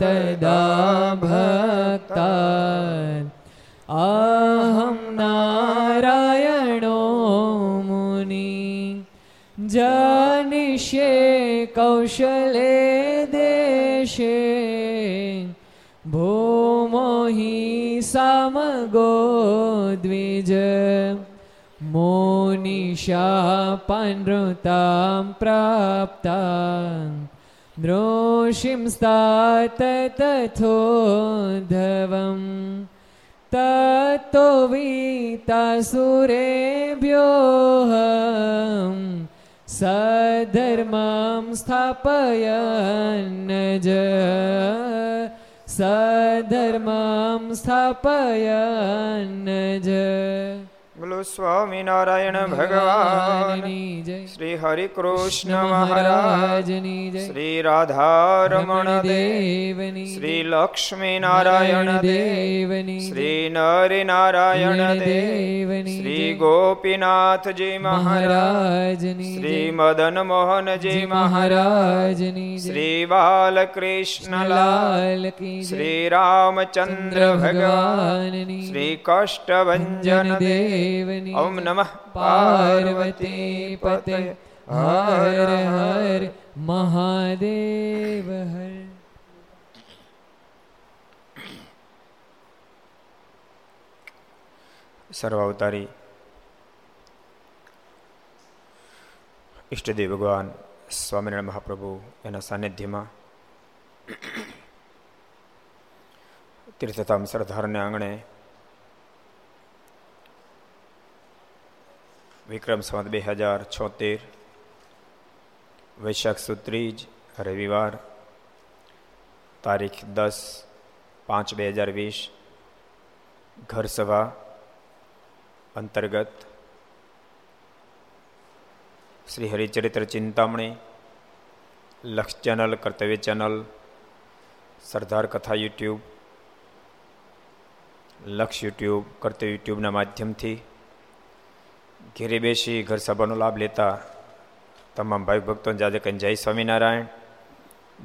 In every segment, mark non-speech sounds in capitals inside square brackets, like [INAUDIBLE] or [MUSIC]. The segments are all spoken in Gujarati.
तदा भक्ता अहं नारायणो मुनि जनिष्ये कौशले देशे भूमो हि समगो द्विज मोनिशापनृतां प्राप्ता नृषिंस्तात तथोद्धवम् ततो वीतासुरेभ्योः सधर्मां स्थापयन्नज सधर्मां ज બોલો સ્વામિનારાયણ ભગવાન શ્રી હરિ કૃષ્ણ મહારાજની જય. શ્રી રાધારમણ દેવની શ્રી લક્ષ્મી નારાયણ દેવની શ્રી નરી નારાયણ દેવ દેવની શ્રી ગોપીનાથજી મહારાજ મહારાજની શ્રી મદન મોહનજી મહારાજ મહારાજની. શ્રી બાલકૃષ્ણ લાલ. શ્રી રામચંદ્ર ભગવાન ભગવાનની શ્રી કષ્ટભંજન દેવ દેવની ઓમ નમઃ. પાર્વતી પતે. હર. હર મહાદેવ હર. સર્વાવતારી ઈષ્ટદેવ ભગવાન સ્વામિનારાયણ મહાપ્રભુ એના સાનિધ્યમાં તીર્થધામ સરદારને આંગણે વિક્રમ સંવત બે હજાર છોતેર વૈશાખ સુદ ત્રીજ રવિવાર તારીખ દસ પાંચ બે હજાર વીસ ઘર સભા અંતર્ગત શ્રી હરિચરિત્ર ચિંતામણી લક્ષ ચેનલ કર્તવ્ય ચેનલ સરદાર કથા યુટ્યુબ લક્ષ યુટ્યુબ કર્તવ્ય યુટ્યુબના માધ્યમથી ઘેરે બેસી ઘર સભાનો લાભ લેતા તમામ ભાઈ ભક્તોને જાજે કહીને જય સ્વામિનારાયણ,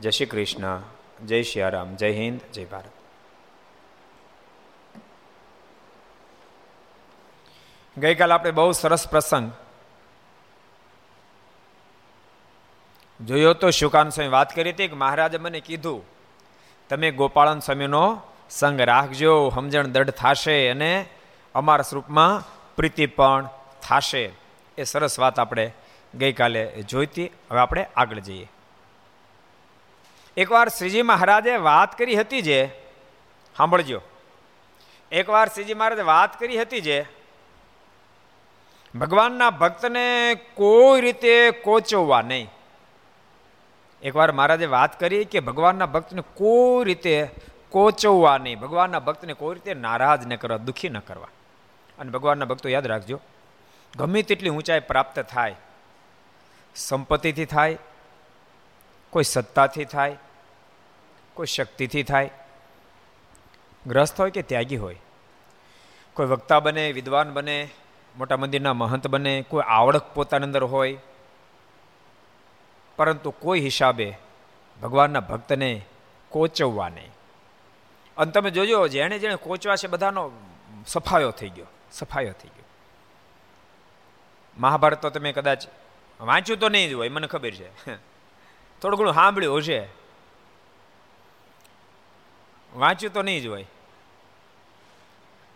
જય શ્રી કૃષ્ણ, જય શ્રી જય હિન્દ, જય ભારત. ગઈકાલે આપણે બહુ સરસ પ્રસંગ જોયો તો શુકાન સ્વામી વાત કરી હતી કે મહારાજે મને કીધું, તમે ગોપાળન સ્વામીનો સંગ રાખજો, સમજણ દઢ થશે અને અમારા સ્વરૂપમાં પ્રીતિ પણ થશે એ સરસ વાત આપણે ગઈકાલે જોઈતી. હવે આપણે આગળ જઈએ. એકવાર શ્રીજી મહારાજે વાત કરી હતી જે, સાંભળજો. એકવાર શ્રીજી મહારાજે વાત કરી હતી જે, ભગવાનના ભક્તને કોઈ રીતે કોચવવા નહીં. એકવાર મહારાજે વાત કરી કે ભગવાનના ભક્તને કોઈ રીતે કોચવવા નહીં. ભગવાનના ભક્તને કોઈ રીતે નારાજ ન કરવા, દુઃખી ન કરવા. અને ભગવાનના ભક્તો યાદ રાખજો ગમે તેટલી ઊંચાઈ પ્રાપ્ત થાય, સંપત્તિથી થાય, કોઈ સત્તાથી થાય, કોઈ શક્તિથી થાય, ગ્રસ્ત હોય કે ત્યાગી હોય, કોઈ વક્તા બને, વિદ્વાન બને, મોટા મંદિરના મહંત બને, કોઈ આવડક પોતાની અંદર હોય, પરંતુ કોઈ હિસાબે ભગવાનના ભક્તને કોચવવા નહીં અને તમે જોજો, જેણે જેણે કોચવા છે બધાનો સફાયો થઈ ગયો, સફાયો થઈ ગયો. મહાભારત તો તમે કદાચ વાંચ્યું તો નહીં જ હોય, મને ખબર છે. થોડું ઘણું સાંભળ્યું હશે. વાંચ્યું તો નહીં જ હોય.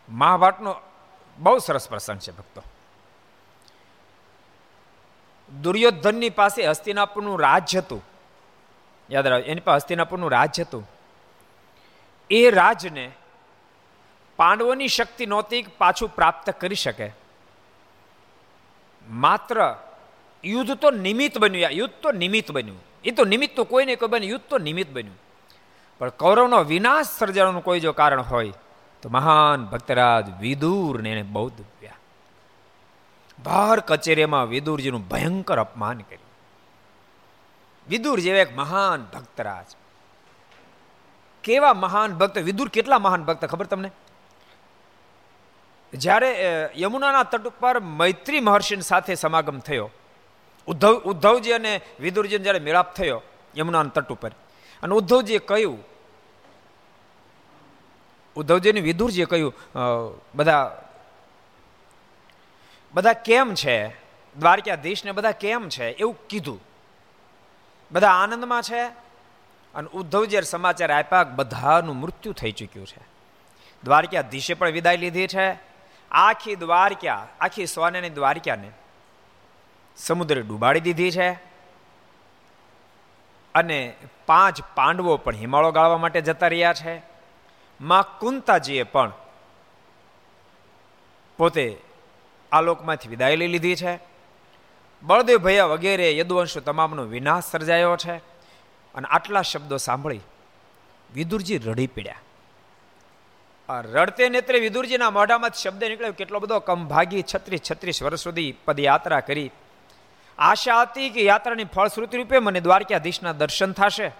મહાભારતનો બહુ સરસ પ્રસંગ છે, ભક્તો. દુર્યોધનની પાસે હસ્તિનાપુરનું રાજ હતું. યાદ રાખ એની પાસે હસ્તિનાપુરનું રાજ હતું. એ રાજને પાંડવોની શક્તિ નહોતી પાછું પ્રાપ્ત કરી શકે. માત્ર યુદ્ધ તો નિમિત્ત બન્યું યુદ્ધ તો નિમિત્ત બન્યું. એ તો નિમિત્ત તો કોઈ નહીં કોઈ બન્યું યુદ્ધ તો નિમિત્ત બન્યું. પણ કૌરવનો વિનાશ સર્જવાનું કોઈ જો કારણ હોય, તો મહાન ભક્તરાજ વિદુરને એને બહુ દુભ્યા ભાર કચેરીમાં વિદુરજીનું ભયંકર અપમાન કર્યું. વિદુર જેવા એક મહાન ભક્તરાજ. કેવા મહાન ભક્ત, વિદુર કેટલા મહાન ભક્ત ખબર તમને? જ્યારે યમુનાના તટ ઉપર મૈત્રી મહર્ષિ સાથે સમાગમ થયો, ઉદ્ધવ, ઉદ્ધવજી અને વિદુરજીને જ્યારે મેળાપ થયો યમુનાના તટ ઉપર. અને ઉદ્ધવજીએ કહ્યું ઉદ્ધવજીને વિદુરજીએ કહ્યું બધા બધા કેમ છે? દ્વારકાધીશને બધા કેમ છે? એવું કીધું. બધા આનંદમાં છે? અને ઉદ્ધવજી સમાચાર આપ્યા બધાનું મૃત્યુ થઈ ચૂક્યું છે. દ્વારકાધીશે પણ વિદાય લીધી છે. આખી દ્વારકા, આખી સોનાની દ્વારકાને સમુદ્રે ડૂબાડી દીધી છે અને પાંચ પાંડવો પણ હિમાળો ગાળવા માટે જતા રહ્યા છે. માં કુંતાજીએ પણ પોતે આ લોકમાંથી વિદાય લઈ લીધી છે. બળદેવ ભૈયા વગેરે યદુવંશો તમામનો વિનાશ સર્જાયો છે. અને આટલા શબ્દો સાંભળી વિદુરજી રડી પડ્યા. રડતે નેત્રે વિદુરજીના મોઢામાં શબ્દ નીકળ્યો. કેટલો બધો કમભાગી છત્રીસ છત્રીસ વર્ષ સુધી પદયાત્રા કરી. આશા હતી કે યાત્રાની ફળશ્રુતિ રૂપે મને દ્વારકાધીશના દર્શન થશે.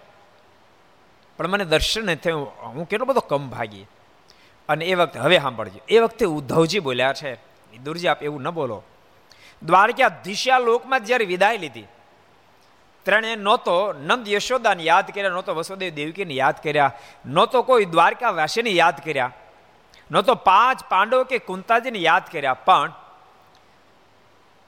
પણ મને દર્શન નહીં થયું. હું કેટલો બધો કમ ભાગી અને એ વખતે, હવે સાંભળજો, એ વખતે ઉદ્ધવજી બોલ્યા છે, વિદુરજી, આપ એવું ન બોલો. દ્વારકાધીશા લોકમાં જ્યારે વિદાય લીધી ત્રણે નહોતો નંદ યશોદાને યાદ કર્યા નહોતો વસુદેવ દેવકીને યાદ કર્યા નહોતો કોઈ દ્વારકાવાસીને યાદ કર્યા નહોતો પાંચ પાંડવો કે કુંતાજીને યાદ કર્યા, પણ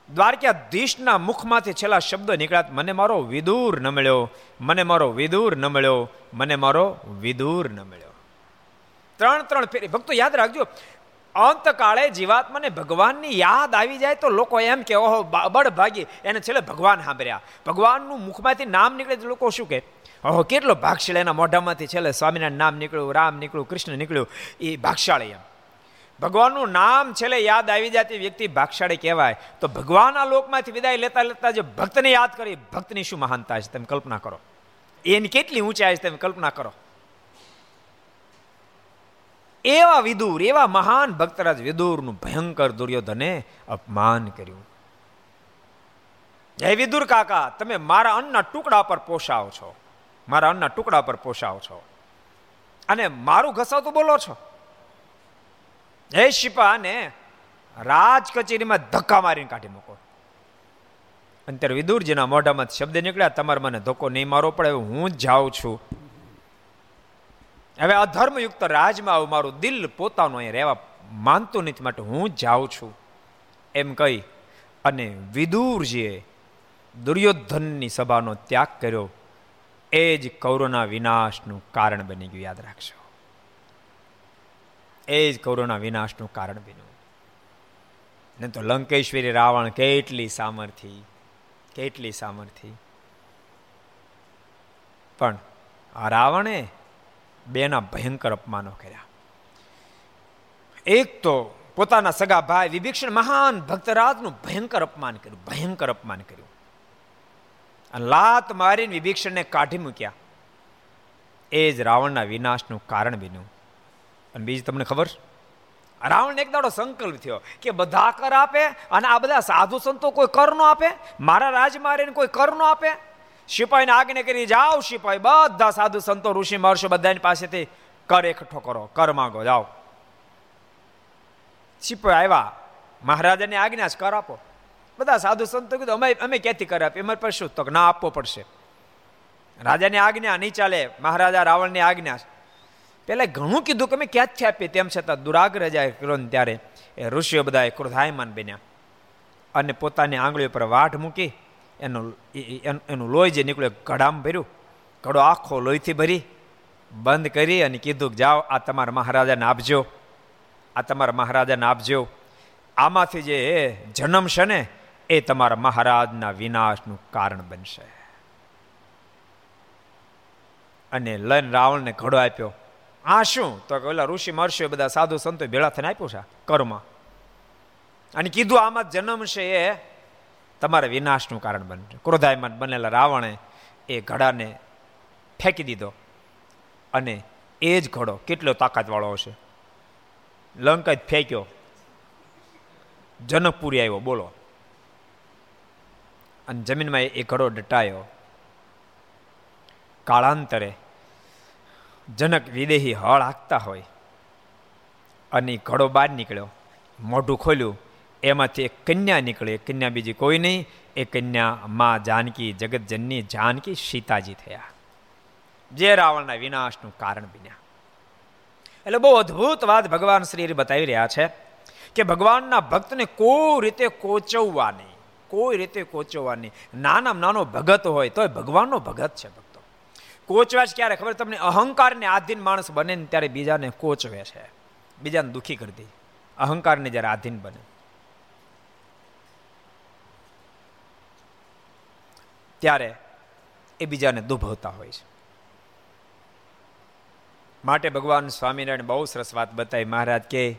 દ્વારકાધીશના મુખમાંથી છેલ્લા શબ્દો નીકળ્યા, મને મારો વિદુર ન મળ્યો, મને મારો વિદુર ન મળ્યો, મને મારો વિદુર ન મળ્યો. ત્રણ ત્રણ ફેરી. ભક્તો યાદ રાખજો અંતકાળે જીવાત્માને ભગવાનની યાદ આવી જાય તો લોકો એમ કે, ઓહો બળ ભાગી એને છેલ્લે ભગવાન સાંભળ્યા. ભગવાનનું મુખમાંથી નામ નીકળે તો લોકો શું કે ઓહો, કેટલો ભાગશાળી. એના મોઢામાંથી છેલ્લે સ્વામિનારાયણ નામ નીકળ્યું, રામ નીકળ્યું, કૃષ્ણ નીકળ્યું. એ ભાગશાળી એમ. ભગવાનનું નામ છેલ્લે યાદ આવી જાય તે વ્યક્તિ ભાગશાળી કહેવાય. તો ભગવાન આ લોકમાંથી વિદાય લેતા લેતા જે ભક્તને યાદ કરી, ભક્તની શું મહાનતા છે તમે કલ્પના કરો. એની કેટલી ઊંચાઈ છે તમે કલ્પના કરો. એવા વિદુર, એવા મહાન ભક્તરાજ વિદુરનું ભયંકર દુર્યોધને અપમાન કર્યું. હે વિદુર કાકા, તમે મારા અન્નના ટુકડા પર પોષાવ છો. મારા અન્નના ટુકડા પર પોષાવ છો. અને મારું ઘસાતું બોલો છો. હે શિપાને રાજ કચેરીમાં ધક્કા મારીને કાઢી મૂકો. અત્યારે વિદુરજીના મોઢામાં શબ્દ નીકળ્યા, તમારે મને ધક્કો નહીં મારો પડે, હું જ જાઉં છું. હવે અધર્મયુક્ત રાજમાં આવું મારું દિલ પોતાનું અહીં રહેવા માનતું નથી, માટે હું જાઉં છું. એમ કહી અને વિદુરજીએ દુર્યોધનની સભાનો ત્યાગ કર્યો. એ જ કૌરોના વિનાશનું કારણ બની ગયું, યાદ રાખશો એ જ કૌરોના વિનાશનું કારણ બન્યું. ને તો લંકેશ્વરી રાવણ કેટલી સામર્થી કેટલી સામર્થી પણ આ રાવણે બેના ભયંકર અપમાનો કર્યા. એક તો પોતાના સગા ભાઈ વિભીક્ષણ મહાન ભક્તરાજનું ભયંકર અપમાન કર્યું, ભયંકર અપમાન કર્યું. અને લાત મારીને વિભીક્ષણને કાઢી મૂક્યા. એ જ રાવણના વિનાશનું કારણ બન્યું. અને બીજી તમને ખબર? રાવણ એક દાડો સંકલ્પ થયો કે બધા કર આપે અને આ બધા સાધુ સંતો કોઈ કર નો આપે, મારા રાજમારીને કોઈ કર નો આપે. સિપાહીને આજ્ઞા કરી, જાઓ સિપાહી, બધા સાધુ સંતો, ઋષિ, મહર્ષિ બધાની પાસેથી કર એકઠો કરો, કર માંગો, જાઓ. સિપાહી આવ્યા, મહારાજાની આજ્ઞા કર આપો. બધા સાધુ સંતો કીધું, અમે અમે ક્યાંથી કર આપીએ? અમારે પર શું તો ના, આપવો પડશે. રાજાની આજ્ઞા નહીં ચાલે, મહારાજા રાવણની આજ્ઞા પહેલાં ઘણું કીધું કે અમે ક્યાંથી આપીએ? તેમ છતાં દુરાગ્રજાએ કર્યો કરો ત્યારે એ ઋષિઓ બધા ક્રોધાયમાન બન્યા અને પોતાની આંગળીઓ પર વાઢ મૂકી એનું એનું લોહી જે નીકળ્યું ઘડામાં ભર્યું. ઘડો આખો લોહીથી ભરી, બંધ કરી અને કીધું જાઓ, આ તમારા મહારાજાને આપજો. આ તમારા મહારાજાને આપજો. આમાંથી જે જન્મશે ને, એ તમારા મહારાજના વિનાશનું કારણ બનશે. અને લઈને રાવણને ઘડો આપ્યો. આ શું? તો ઓલા ઋષિ મહર્ષિઓ બધા સાધુ સંતો ભેળા થઈને આપ્યું છે કર્મ. અને કીધું, આમાં જન્મ છે એ તમારા વિનાશનું કારણ બનશે ક્રોધાયમાન બનેલા રાવણે એ ઘડાને ફેંકી દીધો અને એ જ ઘડો કેટલો તાકાતવાળો હશે. લંકા જ ફેંક્યો. જનકપુરી આવ્યો, બોલો. અને જમીનમાં એ ઘડો ડટાયો. કાળાંતરે જનક વિદેહી હળ હાંકતા હોય અને ઘડો બહાર નીકળ્યો. મોઢું ખોલ્યું. એમાંથી એક કન્યા નીકળે કન્યા બીજી કોઈ નહીં એ કન્યા મા જાનકી જગતજનની જાનકી સીતાજી થયા. જે રાવણના વિનાશનું કારણ બન્યા. એટલે બહુ અદ્ભુત વાત ભગવાન શ્રી બતાવી રહ્યા છે કે ભગવાનના ભક્તને કોઈ રીતે કોચવવા નહીં કોઈ રીતે કોચવવા નહીં નાનામાં નાનો ભગત હોય તોય ભગવાનનો ભગત છે ભક્તો. કોચવા જ ક્યારે ખબર? તમને અહંકારને આધીન માણસ બને ને ત્યારે બીજાને કોચવે છે. બીજાને દુઃખી કરી દે. અહંકારને જ્યારે આધીન બને. ત્યારે એ બીજાને દુભવતા હોય છે. માટે ભગવાન સ્વામિનારાયણ બહુ સરસ વાત બતાવી. મહારાજ કે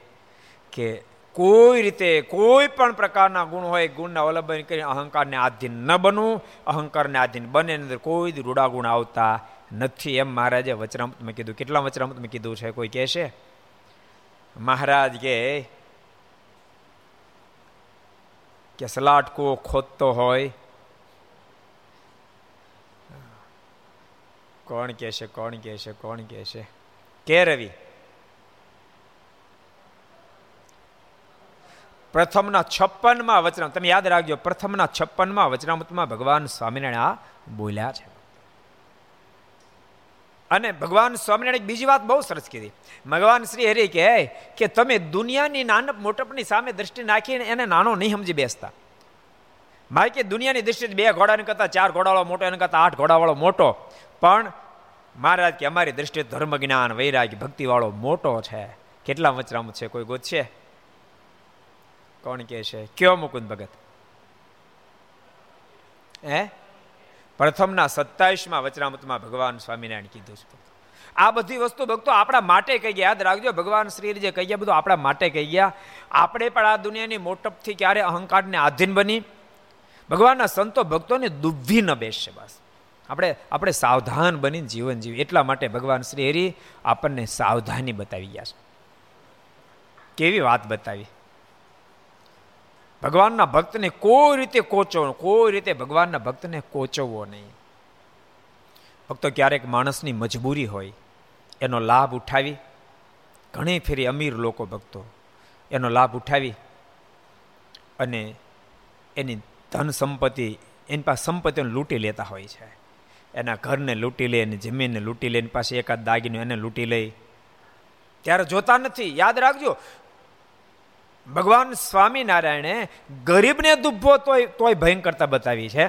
કે કોઈ રીતે કોઈ પણ પ્રકારના ગુણ હોય, ગુણના અવલંબન કરી અહંકારને આધીન ન બનવું, અહંકારને આધીન બને અંદર કોઈ રૂડા ગુણ આવતા નથી એમ મહારાજે વચરામૃતમાં કીધું. કેટલા વચરામૃતમાં કીધું છે કોઈ કહેશે મહારાજ કે કે સલાટકો ખોદતો હોય કોણ કે છે કોણ કહેશે કોણ કહેશે? કે રવિ? પ્રથમના છપ્પનમાં વચન તમે યાદ રાખજો, પ્રથમના છપ્પનમાં વચનામૃતમાં ભગવાન સ્વામિનારાયણ આ બોલ્યા છે. અને ભગવાન સ્વામિનારાયણ બીજી વાત બહુ સરસ કીધી. ભગવાન શ્રી હરિ કહે કે તમે દુનિયાની નાનપ મોટપની સામે દ્રષ્ટિ નાખીને એને નાનો નહીં સમજી બેસતા. મારે કે દુનિયાની દ્રષ્ટિ બે ઘોડાને કરતા ચાર ઘોડાવાળો મોટો, એને કરતા આઠ ઘોડાવાળો મોટો. પણ મહારાજ કે અમારી દ્રષ્ટિએ ધર્મ જ્ઞાન વૈરાગ્ય, ભક્તિવાળો મોટો છે. કેટલા વચરામ છે? કોઈ ગોત છે કોણ કે છે? કયો મુકુંદ ભગત? હે? પ્રથમના સત્તાવીસમાં વચરામૃતમાં ભગવાન સ્વામિનારાયણ કીધું છે. આ બધી વસ્તુ ભક્તો આપણા માટે કહી ગયા. યાદ રાખજો, ભગવાન શ્રી જે કહી ગયા, બધું આપણા માટે કહી ગયા. આપણે પણ આ દુનિયાની મોટપથી ક્યારે અહંકારને આધીન બની? ભગવાનના સંતો ભક્તોને દુભી ન બેસશે બસ. આપણે આપણે સાવધાન બનીને જીવન જીવીએ. એટલા માટે ભગવાન શ્રી હરિ આપણને સાવધાની બતાવી ગયા છે. કેવી વાત બતાવી? ભગવાનના ભક્તને કોઈ રીતે કોચવો કોઈ રીતે ભગવાનના ભક્તને કોચવવો નહીં. ભક્તો ક્યારેક માણસની મજબૂરી હોય, એનો લાભ ઉઠાવી, ઘણી ફેરી અમીર લોકો ભક્તો, એનો લાભ ઉઠાવી અને એની ધન સંપત્તિ, એની પાસે સંપત્તિને લૂંટી લેતા હોય છે. એના ઘરને લૂંટી લે એની જમીનને લૂંટી લે એની પાસે એકાદ દાગીનું એને લૂંટી લે ત્યારે જોતા નથી. યાદ રાખજો, ભગવાન સ્વામિનારાયણે ગરીબને દુભો તોય તોય ભયંકરતા બતાવી છે.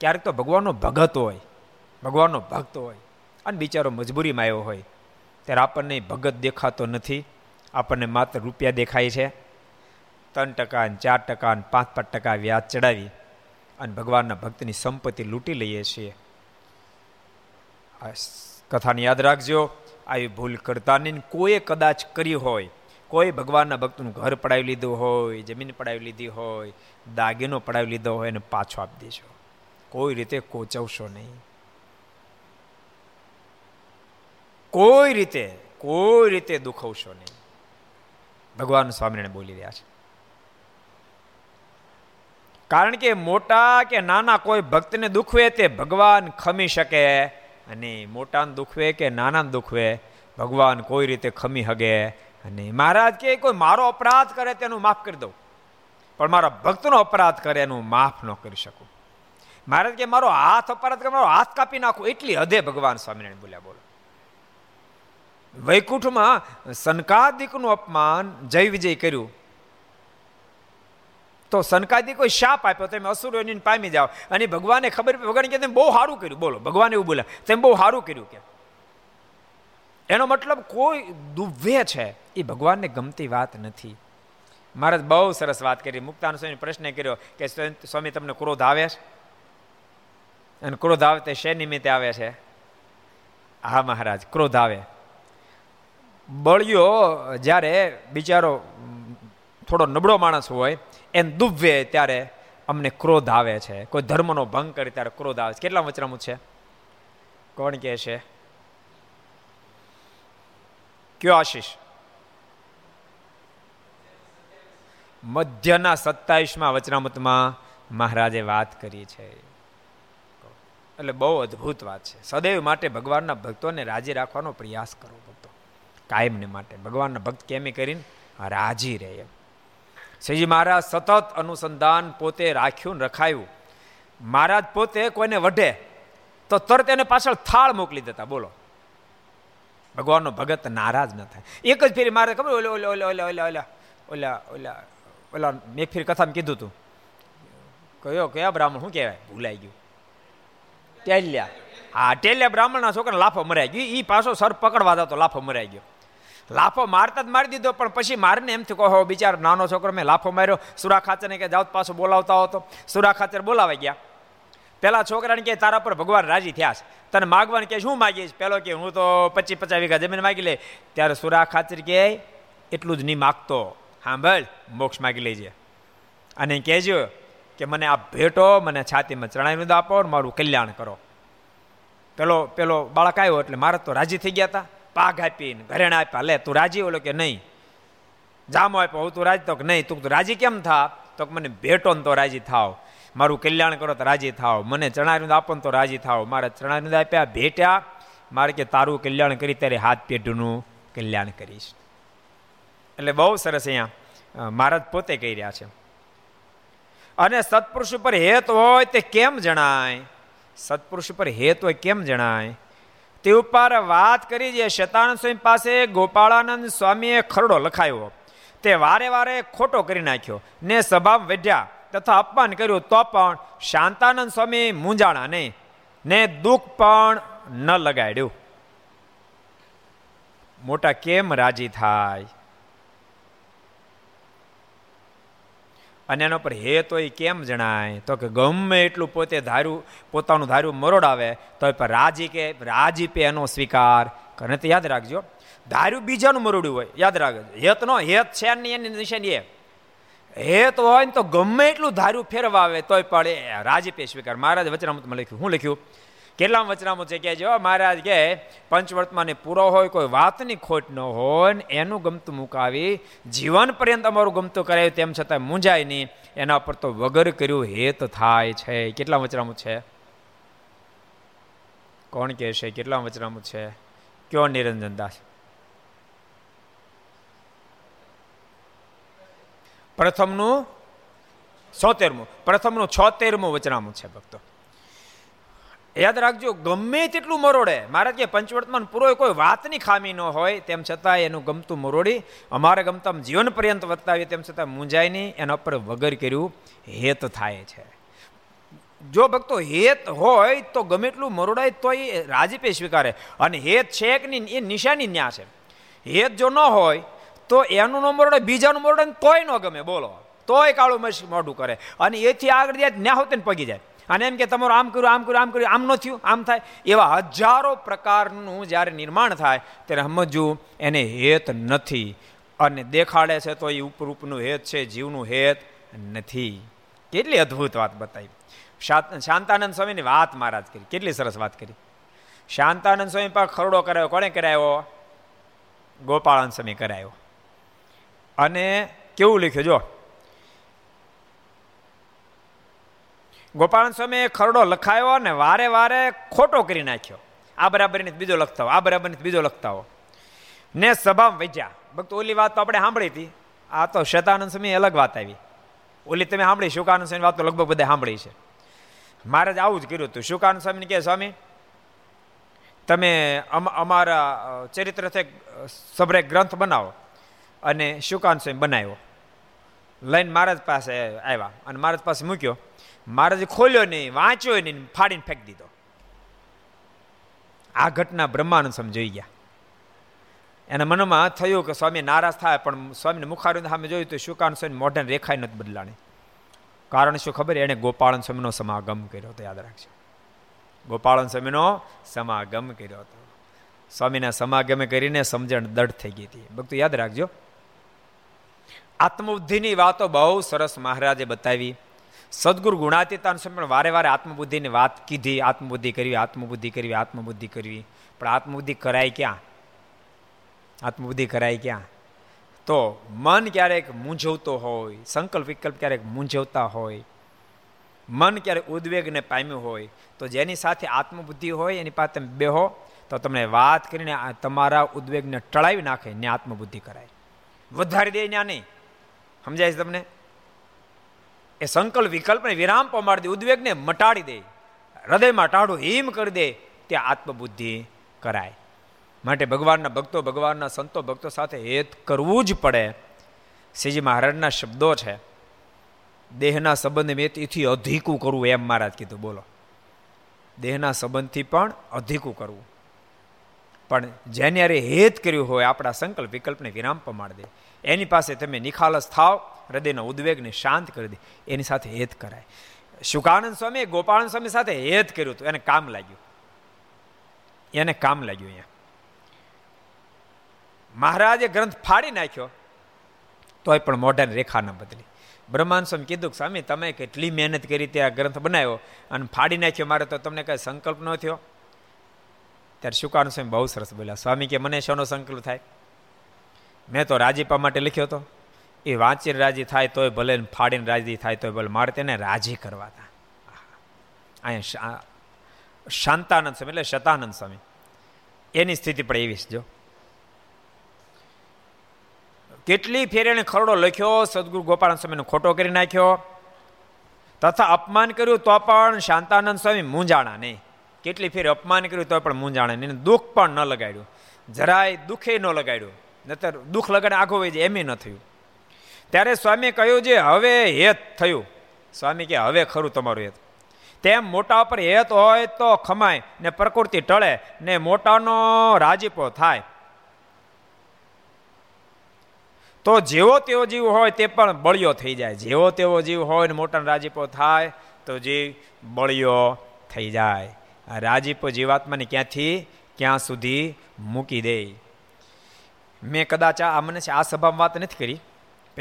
ક્યારેક તો ભગવાનનો ભગત હોય, ભગવાનનો ભક્ત હોય, અને બિચારો મજબૂરીમાં આવ્યો હોય. ત્યારે આપણને ભગત દેખાતો નથી. આપણને માત્ર રૂપિયા દેખાય છે. ત્રણ ટકા ચાર ટકા પાંચ પાંચ ટકા વ્યાજ ચડાવી અને ભગવાનના ભક્તની સંપત્તિ લૂંટી લઈએ છીએ. કથાને યાદ રાખજો. આવી ભૂલ કરતા નહીં કોઈએ કદાચ કરી હોય, કોઈ ભગવાનના ભક્તનું ઘર પડાવી લીધું હોય, જમીન પડાવી લીધી હોય, દાગીનો પડાવી લીધો હોય એને પાછો આપી દેજો. કોઈ રીતે કોચવશો નહીં. કોઈ રીતે કોઈ રીતે દુખવશો નહીં. ભગવાન સ્વામિનારાયણ બોલી રહ્યા છે. કારણ કે મોટા કે નાના કોઈ ભક્તને દુખવે તે ભગવાન ખમી શકે. અને મોટાને દુખવે કે નાનાને દુખવે, ભગવાન કોઈ રીતે ખમી હગે? અને મહારાજ કે કોઈ મારો અપરાધ કરે તેનું માફ કરી દઉં. પણ મારા ભક્તનો અપરાધ કરે એનું માફ ન કરી શકું. મહારાજ કે મારો હાથ અપરાધ કરે, મારો હાથ કાપી નાખું. એટલી હદે ભગવાન સ્વામિનારાયણ બોલ્યા, બોલો. વૈકુંઠમાં સનકાદિકનું અપમાન જય વિજય કર્યું. તો સનકાદી કોઈ શાપ આપ્યો તમે અસુરોની પામી જાઓ. અને ભગવાને ખબર ભગવાન કે તમે બહુ સારું કર્યું. બોલો, ભગવાન એવું બોલે, તમે બહુ સારું કર્યું કે. એનો મતલબ કોઈ દુભે છે એ ભગવાનને ગમતી વાત નથી. મહારાજ બહુ સરસ વાત કરી. મુક્તાન સ્વામી પ્રશ્ન કર્યો કે સ્વામી, તમને ક્રોધ આવે છે? અને ક્રોધ આવે તે શે નિમિત્તે આવે છે? હા, મહારાજ, ક્રોધ આવે. બળિયો જ્યારે બિચારો થોડો નબળો માણસ હોય એને દુભવે ત્યારે અમને ક્રોધ આવે છે. કોઈ ધર્મનો ભંગ કરે ત્યારે ક્રોધ આવે છે. કેટલા વચરામું છે? કોણ કહે છે? કયો આશીષ? મધ્યના સત્તાવીસમાં વચનામૃતમાં મહારાજે વાત કરી છે. એટલે બહુ અદ્ભુત વાત છે. સદૈવ માટે ભગવાનના ભક્તોને રાજી રાખવાનો પ્રયાસ કરો ભક્તો. કાયમને માટે. ભગવાનના ભક્ત કેમે કરીને રાજી રહે એમ શ્રીજી મહારાજ સતત અનુસંધાન પોતે રાખ્યું રખાયું. મહારાજ પોતે કોઈને વઢે તો તરત એને પાછળ થાળ મોકલી દેતા, બોલો. ભગવાનનો ભગત નારાજ ન થાય. એક જ ફેરી મારે ખબર ઓલા ઓલા ઓલા ઓલા ઓલા ઓલા ઓલા ઓલા મેં ફેર કથામાં કીધું હતું કયો, કયા બ્રાહ્મણ, શું કહેવાય? ભૂલાઈ ગયું. ટેલ્યા. હા, ટેલ્યા બ્રાહ્મણના છોકરાને લાફો મરાઈ ગયો. એ પાછો સર પકડવા જતો, લાફો મરાઈ ગયો. લાફો મારતા જ મારી દીધો, પણ પછી મારને એમથી કહો બિચાર નાનો છોકરો, મેં લાફો માર્યો. સુરા ખાચરને કે જાવ પાછો બોલાવતા હતો સુરા ખાચર બોલાવાઈ ગયા. પેલા છોકરાને કે, તારા પર ભગવાન રાજી થયા છે. તને માગવાને કે, શું માગીશ? પેલો કે, હું તો પચીસ પચાસ વીઘા જમીન માગી લે ત્યારે સુરા ખાચર કે, એટલું જ નહીં માગતો. સાંભળ, મોક્ષ માગી લેજે. અને કહેજો કે, મને આ ભેટો, મને છાતીમાં ચણાઈનું આપો મારું કલ્યાણ કરો. પેલો પેલો બાળક આવ્યો એટલે મારે તો રાજી થઈ ગયા હતા. પાઘ આપીને, ઘરેણા આપ્યા. લે, તું રાજી ઓલો કે નહીં? જામો આપ્યો, હું તું રાજી? તો નહીં. તું રાજી કેમ થા? તો મને ભેટો ને તો રાજી થાવ. મારું કલ્યાણ કરો તો રાજી થાવ. મને ચણાનું આપો ને તો રાજી થાવ. મારે ચણાનું આપ્યા, ભેટ્યા. મારે કે તારું કલ્યાણ કરી, ત્યારે હાથ પેઢનું કલ્યાણ કરીશ. એટલે બહુ સરસ અહીંયા મહારાજ પોતે કહી રહ્યા છે. અને સત્પુરુષ ઉપર હેત હોય તે કેમ જણાય? સત્પુરુષ ઉપર હેત હોય કેમ જણાય? તે ઉપર વાત કરી જે શતાનંદ સ્વામી પાસે ગોપાળાનંદ સ્વામીએ ખરડો લખાયો. તે વારે વારે ખોટો કરી નાખ્યો ને સભા વેઢ્યા તથા અપમાન કર્યું તો પણ શાંતાનંદ સ્વામી મૂંઝાણા નહીં ને દુઃખ પણ ન લગાડ્યું. મોટા કેમ રાજી થાય? અને એના પર હેત હોય કેમ જણાય? તો કે ગમે એટલું પોતે ધાર્યું, પોતાનું ધાર્યું મરોડ આવે તો એ પર રાજી કે, રાજી પે એનો સ્વીકાર. કરે તો યાદ રાખજો, ધાર્યું બીજાનું મરોડ્યું હોય, યાદ રાખજો. હેત નો હેત છે એની નિશાની એ. હેત હોય ને તો ગમે એટલું ધાર્યું ફેરવા આવે તોય પણ એ રાજી પે સ્વીકાર. મહારાજ વચનામૃતમાં લખ્યું હું લખ્યું? કેટલા વચનામું છે કે જો મહારાજ કે પંચવર્તમાં પૂરો હોય, કોઈ વાતની ખોટ ન હોય, ને એનું ગમતું મુકાવી, જીવન પર્યંત અમારું ગમતું કરાયું, તેમ છતાં મૂંઝાય નહીં. એના પર તો વગર કર્યું હેત થાય છે. કેટલા વચનામું છે? કોણ કહે છે કેટલા વચનામું છે? કયો નિરંજન દાસ? પ્રથમનું સોતેરમું. પ્રથમનું છોતેરમું વચનામું છે ભક્તો. યાદ રાખજો, ગમે તેટલું મરોડે, મારા કે પંચવર્તમાન પૂરો કોઈ વાતની ખામી ન હોય, તેમ છતાં એનું ગમતું મરોડી, અમારે ગમતા જીવન પર્યંત વર્તાવીએ, તેમ છતાં મૂંઝાય નહીં, એના ઉપર વગર કર્યું હેત થાય છે. જો ભક્તો હેત હોય તો ગમે એટલું મરોડાય તો એ રાજીપે સ્વીકારે. અને હેત છે કે એ નિશાની ન્યા છે. હેત જો ન હોય તો એનું ન મરોડે બીજાનું મરોડે તોય ન ગમે, બોલો. તોય કાળું મોઢું કરે. અને એથી આગળ જાય ન્યા હોતે પગી જાય. અને એમ કે તમારું આમ કર્યું આમ કર્યું આમ કર્યું, આમ ન થયું, આમ થાય. એવા હજારો પ્રકારનું જ્યારે નિર્માણ થાય, ત્યારે સમજવું એને હેત નથી. અને દેખાડે છે તો એ ઉપરૂપનું હેત છે, જીવનું હેત નથી. કેટલી અદ્ભુત વાત બતાવી. શાંતાનંદ સ્વામીની વાત મહારાજ કરી. કેટલી સરસ વાત કરી. શાંતાનંદ સ્વામી પર ખરડો કરાયો. કોને કરાયો? ગોપાળાનંદ સ્વામી કરાયો. અને કેવું લખ્યું, જો? ગોપાલ સ્વામીએ ખરડો લખાયો અને વારે વારે ખોટો કરી નાખ્યો. આ બરાબર બીજો લખતા હો, આ બરાબર બીજો લખતા હો. ને સભામાં વૈજ્યા ભક્ત, ઓલી વાત તો આપણે સાંભળી હતી. આ તો શેતાનંદ સ્વામી અલગ વાત આવી. ઓલી તમે સાંભળી, શુકાનંદ સ્વામી વાત તો લગભગ બધા સાંભળી છે. મારે જ આવું જ કર્યું હતું. શુકાનંદ સ્વામીને કહે, સ્વામી, તમે અમારા ચરિત્રથી સભરે ગ્રંથ બનાવો. અને શુકાન સ્વામી બનાવ્યો. લઈને મહારાજ પાસે આવ્યા અને મહારાજ પાસે મૂક્યો. મહારાજે ખોલ્યો નહીં વાંચ્યો નહીં ફાડીને ફેંકી દીધો. આ ઘટના બ્રહ્માનંદ સમજાઈ ગયા. એના મનમાં થયું કે સ્વામી નારાજ થાય, પણ સ્વામીને મુખારું સામે જોયું તો શુકાન સ્વામી મોઢાને રેખાય નથી બદલાણી. કારણ શું ખબર? એણે ગોપાળન સ્વામીનો સમાગમ કર્યો હતો, યાદ રાખજો. ગોપાળન સ્વામીનો સમાગમ કર્યો હતો. સ્વામીના સમાગમે કરીને સમજણ દઢ થઈ ગઈ હતી. ભક્તો, યાદ રાખજો. આત્મબુદ્ધિની વાતો બહુ સરસ મહારાજે બતાવી. સદગુરુ ગુણાતીતાન સ્વામી વારે વારે આત્મબુદ્ધિની વાત કીધી, આત્મબુદ્ધિ કરવી આત્મબુદ્ધિ કરવી આત્મબુદ્ધિ કરવી. પણ આત્મબુદ્ધિ કરાય ક્યાં? આત્મબુદ્ધિ કરાય ક્યાં? તો મન ક્યારેક મૂંઝવતો હોય, સંકલ્પ વિકલ્પ ક્યારેક મૂંઝવતા હોય, મન ક્યારેક ઉદ્વેગને પામ્યું હોય, તો જેની સાથે આત્મબુદ્ધિ હોય, એની પાસે તમે બેહો, તો તમને વાત કરીને તમારા ઉદ્વેગને ટળાવી નાખે ને આત્મબુદ્ધિ કરાય. વધારી દે ત્યાં નહીં. સમજાય છે તમને? એ સંકલ્પ વિકલ્પને વિરામ પમાડી દે, ઉદ્વેગને મટાડી દે. હૃદયમાં ટાળું હિમ કરી દે, ત્યાં આત્મબુદ્ધિ કરાય. માટે ભગવાનના ભક્તો, ભગવાનના સંતો, ભક્તો સાથે હેત કરવું જ પડે. શ્રીજી મહારાજના શબ્દો છે, દેહના સંબંધ મેં તેથી અધિકું કરવું એમ મહારાજ કીધું. બોલો. દેહના સંબંધથી પણ અધિકું કરવું. પણ જેને અરે હેત કર્યું હોય, આપણા સંકલ્પ વિકલ્પને વિરામ પમાડ દે. એની પાસે તમે નિખાલસ થાવ હૃદયના ઉદ્વેગને શાંત કરી દે, એની સાથે હેત કરાય. શુકાનંદ સ્વામી ગોપાળન સ્વામી સાથે હેત કર્યું હતું, એને કામ લાગ્યું. એને કામ લાગ્યું અહીંયા. મહારાજે ગ્રંથ ફાડી નાખ્યો, તોય પણ મોઢાની રેખા ન બદલી. બ્રહ્માન સ્વામી કીધું કે, સ્વામી, તમે કેટલી મહેનત કરી તે આ ગ્રંથ બનાવ્યો અને ફાડી નાખ્યો, મારે તો તમને કઈ સંકલ્પ ન થયો. ત્યારે શુકાનુ સ્વામી બહુ સરસ બોલ્યા, સ્વામી કે મને શોનો સંકલ્પ થાય? મેં તો રાજીપા માટે લખ્યો હતો. એ વાંચીને રાજી થાય તોય ભલે ફાડીને રાજી થાય તોય ભલે. મારે તેને રાજી કરવા હતા અહીંયા શાંતાનંદ સ્વામી એટલે શતાનંદ સ્વામી. એની સ્થિતિ પણ એવી જો. કેટલી ફેર એણે ખરડો લખ્યો, સદગુરુ ગોપાલ સ્વામીનો ખોટો કરી નાખ્યો. તથા અપમાન કર્યું તો પણ શાંતાનંદ સ્વામી મૂંઝાણા નહીં. કેટલી ફેર અપમાન કર્યું તો પણ મૂંઝાણા નહીં. દુઃખ પણ ન લગાડ્યું. જરાય દુઃખે ન લગાડ્યું. નતર દુઃખ લગાડે આખો હોય એમ ન થયું. ત્યારે સ્વામી કહ્યું જે હવે હેત થયું. સ્વામી કે હવે ખરું તમારું હેત. તેમ મોટા પર હેત હોય તો ખમાય ને પ્રકૃતિ ટળે ને મોટાનો રાજીપો થાય. તો જેવો તેવો જીવ હોય તે પણ બળિયો થઈ જાય. જેવો તેવો જીવ હોય ને મોટાનો રાજીપો થાય તો જીવ બળિયો થઈ જાય. આ રાજીપો જીવાત્માને ક્યાંથી? ક્યાં સુધી મૂકી દે. મેં કદાચ આ મને આ સભામાં વાત નથી કરી.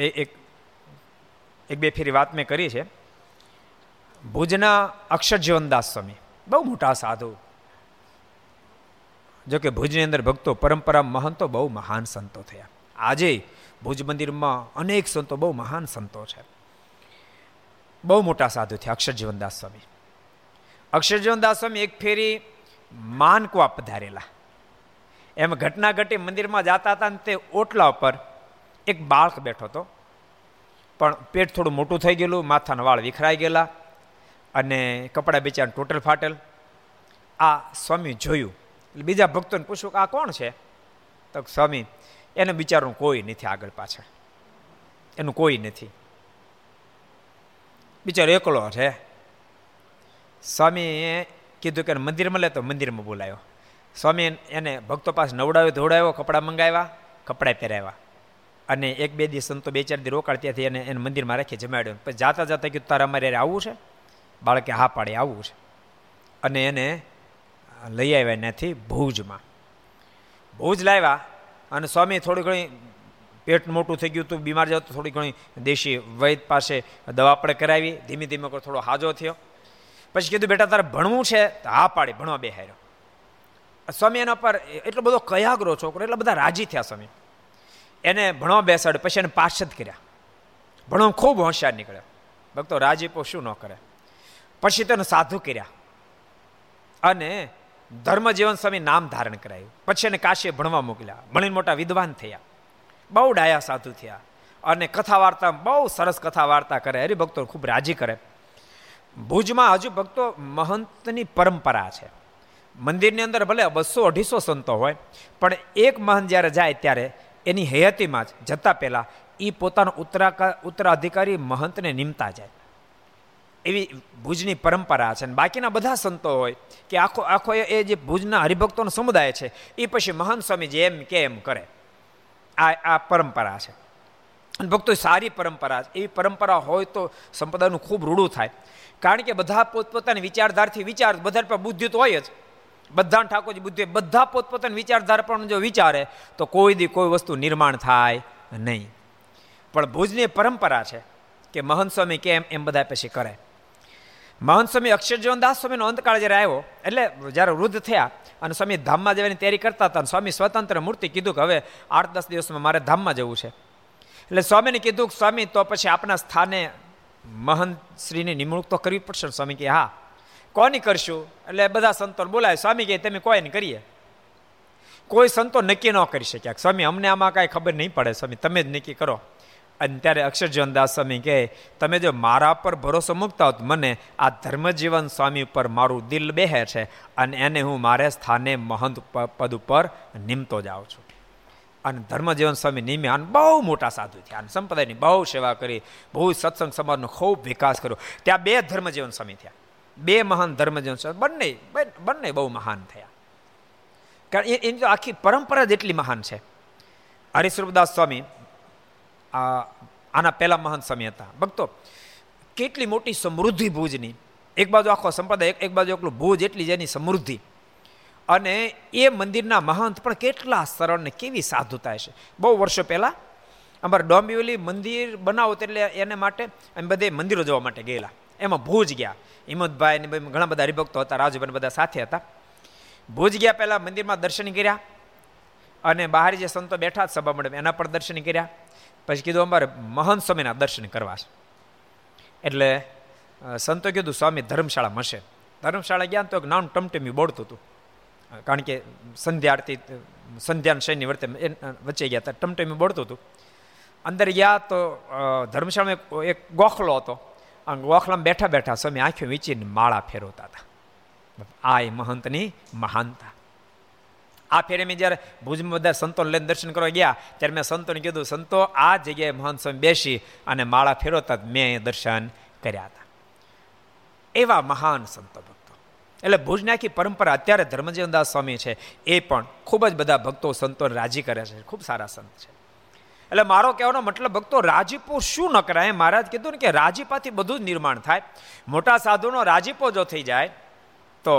એક એક બે ફેરી વાત મેં કરી છે. ભુજના અક્ષર જીવનદાસ સ્વામી, બહુ મોટા સાધુ. જો કે ભુજની અંદર ભક્તો પરંપરા મહંતો, બહુ મહાન સંતો થયા. આજે ભુજ મંદિરમાં અનેક સંતો, બહુ મહાન સંતો છે. બહુ મોટા સાધુ થયા અક્ષરજીવનદાસ સ્વામી. અક્ષરજીવનદાસ સ્વામી એક ફેરી માનકુવા પધારેલા. એમ ઘટના ઘટી મંદિરમાં જતા હતા ને તે ઓટલા ઉપર એક બાળક બેઠો હતો. પણ પેટ થોડું મોટું થઈ ગયેલું, માથાના વાળ વિખરાઈ ગયેલા અને કપડાં બેચારા ટોટલ ફાટેલ. આ સ્વામી જોયું. એટલે બીજા ભક્તોને પૂછ્યું કે આ કોણ છે? તો સ્વામી, એને બિચારું કોઈ નથી આગળ પાછળ. એનું કોઈ નથી. બિચારો એકલો છે. સ્વામીએ કીધું કે મંદિરમાં લે તો મંદિરમાં બોલાયો. સ્વામી એને ભક્તો પાસે નવડાવ્યો ધોડાવ્યો કપડાં મંગાવ્યા, કપડાં પહેરાવ્યા. અને એક, બે દિવસ સંતો બે, ચાર દિવસ રોકાળ ત્યાંથી એને એને મંદિરમાં રાખી, જમાડ્યો. પછી જાતા જાતા કીધું, તારે અમારે આવવું છે? બાળકે હા પાડે, આવવું છે. અને એને લઈ આવ્યા એનાથી ભુજમાં. ભુજ લાવ્યા અને સ્વામી થોડી ઘણી પેટ મોટું થઈ ગયું હતું, બીમાર જતો થોડી ઘણી દેશી વૈદ પાસે દવા આપણે કરાવી, ધીમે ધીમે થોડો હાજો થયો. પછી કીધું, બેટા, તારે ભણવું છે? તો હા પાડે, ભણવા બેહાર્યો. સ્વામી એના પર એટલો બધો કયાગ્રો છોકરો, એટલા બધા રાજી થયા સ્વામી. એને ભણવા બેસાડ્યો, પછી એને પાર્ષદ કર્યા. ભણો ખૂબ હોશિયાર નીકળ્યો. ભક્તો, રાજીપો શું ન કરે? પછી તેને સાધુ કર્યા. અને ધર્મજીવન સ્વામી નામ ધારણ કરાયું. પછી એને કાશી ભણવા મોકલ્યા. ભણીને મોટા વિદ્વાન થયા. બહુ ડાયા સાધુ થયા. અને કથા વાર્તા બહુ સરસ કથા વાર્તા કરે. હરિભક્તો ખૂબ રાજી કરે. ભુજમાં હજુ ભક્તો મહંતની પરંપરા છે. મંદિરની અંદર ભલે બસો અઢીસો સંતો હોય, પણ એક મહંત જ્યારે જાય ત્યારે એની હયાતીમાં જ જતા પહેલાં એ પોતાનો ઉત્તરા ઉત્તરાધિકારી મહંતને નિમતા જાય. એવી ભુજની પરંપરા છે. અને બાકીના બધા સંતો હોય કે આખો આખો એ જે ભુજના હરિભક્તોનો સમુદાય છે એ પછી મહાન સ્વામી એમ કે એમ કરે. આ આ પરંપરા છે. અને ભક્તો સારી પરંપરા છે. એવી પરંપરા હોય તો સંપદાનું ખૂબ રૂડું થાય. કારણ કે બધા પોતપોતાની વિચારધારથી વિચાર, બધા પર બુદ્ધિ તો હોય જ. બધા ઠાકોરજી બુદ્ધિ બધા પોતપોતાની વિચારધારા પણ જો વિચારે, તો કોઈ દી કોઈ વસ્તુ નિર્માણ થાય નહીં. પણ ભુજની પરંપરા છે કે મહંત સ્વામી કેમ એમ બધા પછી કરે. મહંત સ્વામી અક્ષરજીવન દાસ સ્વામીનો અંતકાળ જ્યારે આવ્યો, એટલે જ્યારે વૃદ્ધ થયા અને સ્વામી ધામમાં જવાની તૈયારી કરતા હતા અને સ્વામી સ્વતંત્ર મૂર્તિ કીધું કે હવે આઠ દસ દિવસમાં મારે ધામમાં જવું છે. એટલે સ્વામીને કીધું કે સ્વામી તો પછી આપણા સ્થાને મહંત શ્રીની નિમણૂક તો કરવી પડશે સ્વામી કે હા કોની કરશું? એટલે બધા સંતો બોલાય, સ્વામી કે, તમે કોઈ ને કરીએ? કોઈ સંતો નક્કી ન કરી શક્યા સ્વામી, અમને આમાં કાંઈ ખબર નહીં પડે, સ્વામી, તમે જ નક્કી કરો. અને ત્યારે અક્ષરજીવનદાસ સ્વામી કહે તમે જો મારા પર ભરોસો મૂકતા હોત, મને આ ધર્મજીવન સ્વામી ઉપર મારું દિલ બેહે છે અને એને હું મારે સ્થાને મહંત પદ ઉપર નિમતો જાઉં છું. અને ધર્મજીવન સ્વામી નિમ્યાન બહુ મોટા સાધુ થયા. અને સંપ્રદાયની બહુ સેવા કરી, બહુ સત્સંગ સમાજનો ખૂબ વિકાસ કર્યો. ત્યાં બે ધર્મજીવન સ્વામી થયા. બે મહાન ધર્મજન બંને બંને બહુ મહાન થયા. કારણ એની તો આખી પરંપરા જ એટલી મહાન છે. હરિસ્વરૂપદાસ સ્વામી આના પહેલા મહાન સ્વામી હતા. ભક્તો, કેટલી મોટી સમૃદ્ધિ ભુજની. એક બાજુ આખો સંપ્રદાય, એક બાજુ એકલું ભુજ એટલી જેની સમૃદ્ધિ. અને એ મંદિરના મહંત પણ કેટલા સરળ ને કેવી સાધુતા છે. બહુ વર્ષો પહેલાં અમારે ડોંબિવલી મંદિર બનાવો એટલે એને માટે અમે બધે મંદિરો જોવા માટે ગયેલા. એમાં ભુજ ગયા. હિંમતભાઈ ને ઘણા બધા હરિભક્તો હતા, રાજુભાઈ બધા સાથે હતા. ભુજ ગયા પહેલાં મંદિરમાં દર્શન કર્યા અને બહાર જે સંતો બેઠા સભા મંડપ, એના પણ દર્શન કર્યા. પછી કીધું અમારે મહંત સ્વામીના દર્શન કરવા છે. એટલે સંતો કીધું, સ્વામી, ધર્મશાળા મળશે. ધર્મશાળા ગયા તો એક નાનું ટમટમી બોળતું હતું. કારણ કે સંધ્યા આરતી, સંધ્યાન શૈની વર્તે વચ્ચે ગયા હતા. ટમટમી બોળતું હતું. અંદર ગયા તો ધર્મશાળામાં એક ગોખલો હતો. ગોખલામાં બેઠા બેઠા સ્વામી આંખો વીંચીને માળા ફેરવતા હતા. આ એ મહંતની મહાનતા. આ ફેરે મેં જ્યારે ભુજમાં બધા સંતો લઈને દર્શન કરવા ગયા, ત્યારે મેં સંતોને કીધું, સંતો, આ જગ્યાએ મહંત સ્વામી બેસી અને માળા ફેરવતા મેં દર્શન કર્યા હતા. એવા મહાન સંતો ભક્તો. એટલે ભુજની આખી પરંપરા અત્યારે ધર્મજીવનદાસ સ્વામી છે, એ પણ ખૂબ જ બધા ભક્તો સંતોને રાજી કરે છે. ખૂબ સારા સંત છે. એટલે મારો કહેવાનો મતલબ, ભક્તો, રાજીપો શું ન કરાય? મહારાજ કીધું ને કે રાજીપાથી બધું જ નિર્માણ થાય. મોટા સાધુનો રાજીપો જો થઈ જાય, તો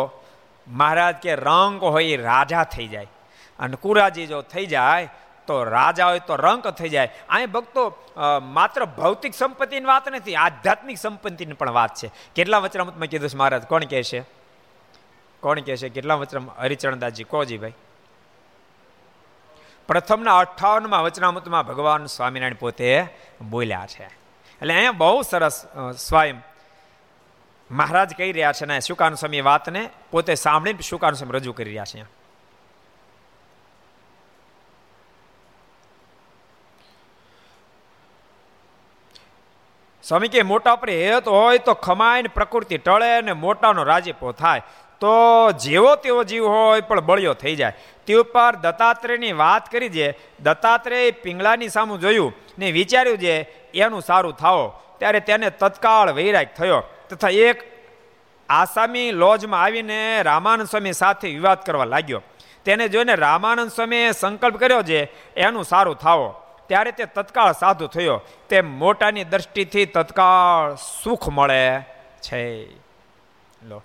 મહારાજ કે રંગ હોય એ રાજા થઈ જાય. અને કુરાજી જો થઈ જાય, તો રાજા હોય તો રંક થઈ જાય. અહીં ભક્તો માત્ર ભૌતિક સંપત્તિની વાત નથી, આધ્યાત્મિક સંપત્તિની પણ વાત છે. કેટલા વચરામતમાં કીધું છે મહારાજ? કોણ કહે છે કોણ કહે છે કેટલા વચરામ હરિચરણદાસજી કોજી ભાઈ. પ્રથમના અઠાવનમાં વચનામૃતમાં ભગવાન સ્વામિનારાયણ પોતે બોલ્યા છે. એટલે અહીંયા બહુ સરસ સ્વયં મહારાજ કહી રહ્યા છે ને શુકાન સ્વામી વાતને પોતે સાંભળીને શુકાન સ્વામી રજૂ કરી રહ્યા છે. સ્વામી કે મોટા પર હેત હોય તો ખમાય ને પ્રકૃતિ ટળે ને મોટાનો રાજીપો થાય. તો જેવો તેવો જીવ હોય, પણ બળ્યો થઈ જાય. તે ઉપર દત્તાત્રેયની વાત કરી છે દત્તાત્રેય પિંગળાની સામું જોયું ને વિચાર્યું છે એનું સારું થાવો ત્યારે તેને તત્કાળ વૈરાગ થયો. તથા એક આસામી લોજમાં આવીને રામાનંદ સ્વામી સાથે વિવાદ કરવા લાગ્યો. તેને જોઈને રામાનંદ સ્વામીએ સંકલ્પ કર્યો છે એનું સારું થાવો ત્યારે તે તત્કાળ સાધુ થયો. તે મોટાની દ્રષ્ટિથી તત્કાળ સુખ મળે છે. લો.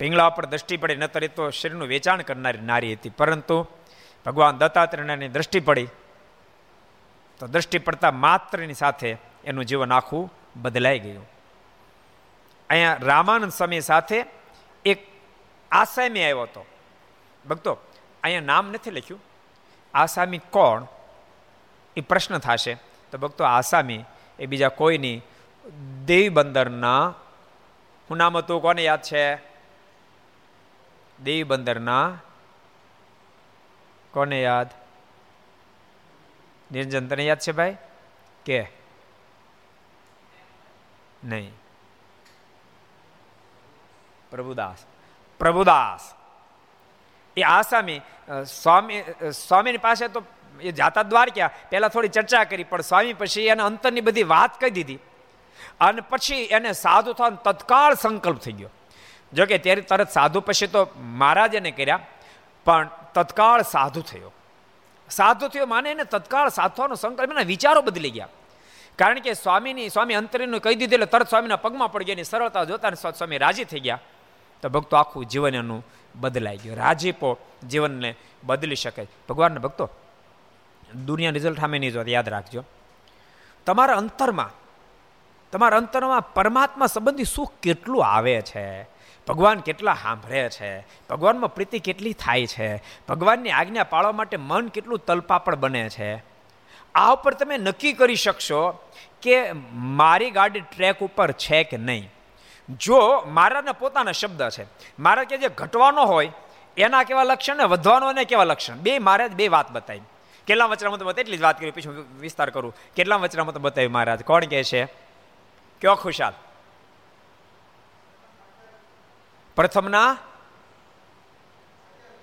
પિંગળા પર દ્રષ્ટિ પડી નતર એ તો શરીરનું વેચાણ કરનારી નારી હતી. પરંતુ ભગવાન દત્તાત્રેયની દ્રષ્ટિ પડી તો દ્રષ્ટિ પડતા માત્રની સાથે એનું જીવન આખું બદલાઈ ગયું. અહીંયા રામાનંદ સ્વામી સાથે એક આસામી આવ્યો હતો. ભક્તો, અહીંયા નામ નથી લખ્યું. આસામી કોણ? એ પ્રશ્ન થશે. તો ભક્તો, આસામી એ બીજા કોઈની દેવી બંદરના હું નામ હતું કોને યાદ છે? દેવી બંદરના કોને યાદ? નિરંજન તને યાદ છે ભાઈ? કે? નહીં. પ્રભુદાસ. પ્રભુદાસ. એ આસામી સ્વામી સ્વામીની પાસે તો એ જાતા દ્વારક્યા પહેલાં થોડી ચર્ચા કરી, પણ સ્વામી પછી એને અંતરની બધી વાત કહી દીધી. અને પછી એને સાધુ થવાનો તત્કાળ સંકલ્પ થઈ ગયો. જો કે ત્યારે તરત સાધુ પછી તો મહારાજ એને કર્યા, પણ તત્કાળ સાધુ થયો. સાધુ થયો માને એને તત્કાળ સાધવાનો સંકલ્પ, એના વિચારો બદલી ગયા. કારણ કે સ્વામીની, સ્વામી અંતરીનું કહી દીધું એટલે તરત સ્વામીના પગમાં પડી ગયા સરળતા જોતા સ્વામી રાજી થઈ ગયા. તો ભક્તો આખું જીવન એનું બદલાઈ ગયું. રાજીપો જીવનને બદલી શકે. ભગવાનના ભક્તો, દુનિયા રિઝલ્ટ સામે નહીં જોત યાદ રાખજો. તમારા અંતરમાં તમારા અંતરમાં પરમાત્મા સંબંધી સુખ કેટલું આવે છે? ભગવાન કેટલા સાંભળે છે? ભગવાનમાં પ્રીતિ કેટલી થાય છે? ભગવાનની આજ્ઞા પાળવા માટે મન કેટલું તલપાપડ બને છે? આ ઉપર તમે નક્કી કરી શકશો કે મારી ગાડી ટ્રેક ઉપર છે કે નહીં. જો મારાના પોતાના શબ્દ છે, મારા કે જે ઘટવાનો હોય, એના કેવા લક્ષણ ને વધવાનો અને કેવા લક્ષણ? બે મારે બે વાત બતાવી. કેટલા વચરામાં તો એટલી જ વાત કરી, પછી વિસ્તાર કરું. કેટલા વચરામાં તો બતાવ્યું મહારાજ? કોણ કહે છે? કયો ખુશાલ? પ્રથમના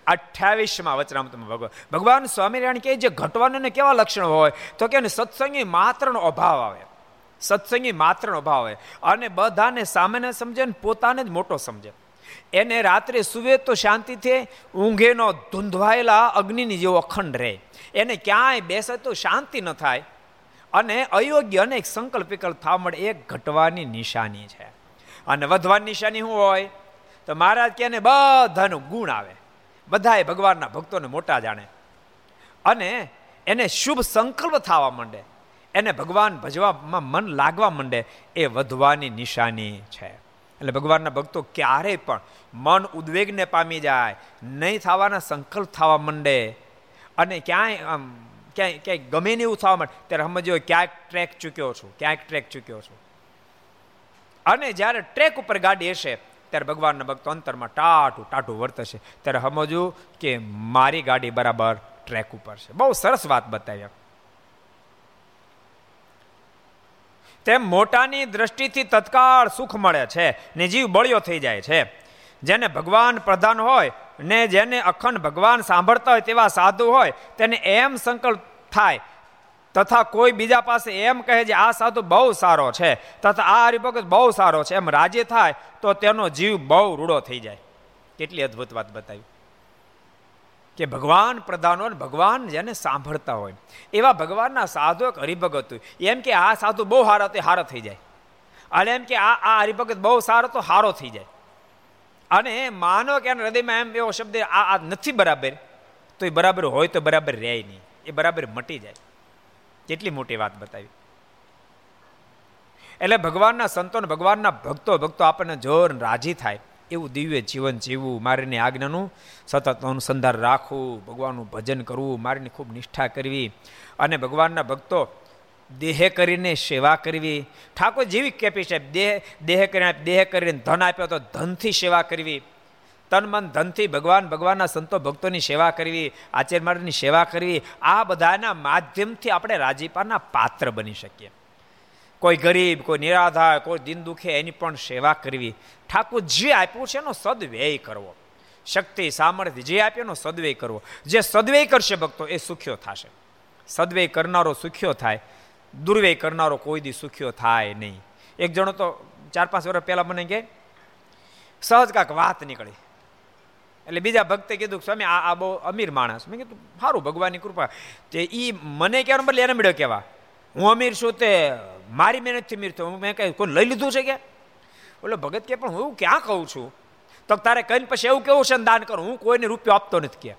અઠ્યાવીસમાં વચરામૃતમાં ભગવાન. ભગવાન સ્વામિનારાયણ કહે જે ઘટવાનોને કેવા લક્ષણો હોય? તો કે સત્સંગી માત્રનો અભાવ આવે. સત્સંગી માત્રનો અભાવ આવે. અને બધાને સામાન્ય સમજે ને પોતાને જ મોટો સમજે. એને રાત્રે સુવે તો શાંતિથી ઊંઘેનો ધૂંધવાયેલા અગ્નિની જેવો અખંડ રહે. એને ક્યાંય બેસે તો શાંતિ ન થાય. અને અયોગ્ય અનેક સંકલ્પ વિકલ્પ થવા મળે, એ ઘટવાની નિશાની છે. અને વધવાની નિશાની શું હોય? તો મહારાજ કે બધાનું ગુણ આવે. બધાએ ભગવાનના ભક્તોને મોટા જાણે. અને એને શુભ સંકલ્પ થવા માંડે. એને ભગવાન ભજવામાં મન લાગવા માંડે. એ વધવાની નિશાની છે. એટલે ભગવાનના ભક્તો ક્યારેય પણ મન ઉદ્વેગને પામી જાય, નહીં થવાના સંકલ્પ થવા માંડે. અને ક્યાંય, આમ, ક્યાંય ક્યાંય ગમે ને એવું થવા માંડે, ત્યારે સમજો ક્યાંક ટ્રેક ચૂક્યો છું, ક્યાંક ટ્રેક ચૂક્યો છું. અને જ્યારે ટ્રેક ઉપર ગાડી હશે ત્યારે ભગવાનના ભક્તો અંતરમાં ટાટું ટાટું વર્તશે. ત્યારે સમજવું કે મારી ગાડી બરાબર ટ્રેક ઉપર છે. બહુ સરસ વાત બતાવી. તેમ મોટાની દ્રષ્ટિથી તત્કાળ સુખ મળે છે ને જીવ બળ્યો થઈ જાય છે. જેને ભગવાન પ્રધાન હોય ને જેને અખંડ ભગવાન સાંભળતા હોય તેવા સાધુ હોય તેને એમ સંકલ્પ થાય તથા કોઈ બીજા પાસે એમ કહે છે, આ સાધુ બહુ સારો છે. તથા આ હરિભગત બહુ સારો છે. એમ રાજી થાય, તો તેનો જીવ બહુ રૂડો થઈ જાય. કેટલી અદ્ભુત વાત બતાવી. કે ભગવાન પ્રધાન ભગવાન જેને સાંભળતા હોય. એવા ભગવાનના સાધુ એક હરિભગત હોય. એમ કે આ સાધુ બહુ હારા તો હારો થઈ જાય. અને એમ કે આ આ હરિભગત બહુ સારો તો હારો થઈ જાય. અને માનો કે એના હૃદયમાં એમ એવો શબ્દ આ નથી બરાબર. તો એ બરાબર હોય તો બરાબર રહે નહીં. એ બરાબર મટી જાય. કેટલી મોટી વાત બતાવી. એટલે ભગવાનના સંતોને ભગવાનના ભક્તો ભક્તો આપણને જોર રાજી થાય. એવું દિવ્ય જીવન જીવવું, મારીની આજ્ઞાનું સતત અનુસંધાન રાખવું, ભગવાનનું ભજન કરવું, મારીની ખૂબ નિષ્ઠા કરવી. અને ભગવાનના ભક્તો દેહે કરીને સેવા કરવી. ઠાકોર જેવી કેપી છે, દેહ દેહ કરીને દેહ કરીને ધન આપ્યો તો ધનથી સેવા કરવી. તન મન ધનથી ભગવાન, ભગવાનના સંતો ભક્તોની સેવા કરવી આચાર્ય માર્ગની સેવા કરવી, આ બધાના માધ્યમથી આપણે રાજીપાના પાત્ર બની શકીએ. કોઈ ગરીબ, કોઈ નિરાધાર, કોઈ દિન દુખે એની પણ સેવા કરવી. ઠાકુર જે આપ્યું છે એનો સદવ્યય કરવો. શક્તિ, સામર્થ્ય જે આપ્યો એનો સદવ્યય કરવો. જે સદવ્યય કરશે ભક્તો એ સુખ્યો થશે. સદવ્યય કરનારો સુખ્યો થાય. દુર્વ્યય કરનારો કોઈ દી સુખ્યો થાય નહીં. એક જણો તો ચાર પાંચ વર્ષ પહેલાં મને કે સહજ કાંક વાત નીકળી. એટલે બીજા ભક્તે કીધું સ્વામી, આ આ બહુ અમીર માણસ. મેં કીધું સારું ભગવાનની કૃપા. તે એ મને કહેવાનું બદલે એને મળ્યો કહેવા. હું અમીર છું તે મારી મહેનતથી અમીર થયો મેં કઈ કોઈ લઈ લીધું છે કે? એટલે ભગત કે, પણ હું ક્યાં કહું છું? તો તારે કહીને પછી એવું કેવું છે દાન કરું? હું કોઈને રૂપિયો આપતો નથી કે.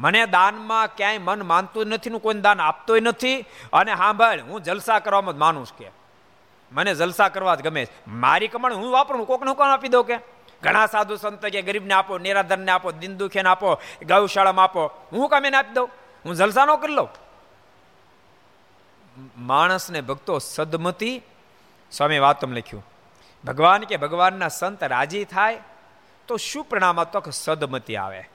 મને દાનમાં ક્યાંય મન માનતું નથી હું કોઈને દાન આપતોય નથી. અને હા, ભાઈ, હું જલસા કરવામાં જ માનું કે. મને જલસા કરવા જ ગમે મારી કમાણી હું વાપરું કોકને કોણ આપી દઉં કે? ઘણા સાધુ સંત કે ગરીબને આપો, નિરાધરને આપો દિન દુખેને આપો, ગૌશાળામાં આપો. હું કામ એને આપી દઉં? હું જલસાનો કરી લઉં? માણસને ભક્તો સદમતી, સ્વામી વાતમ લખ્યું. ભગવાન કે ભગવાનના સંત રાજી થાય, તો શું પરિણામ તો સદમતી આવે?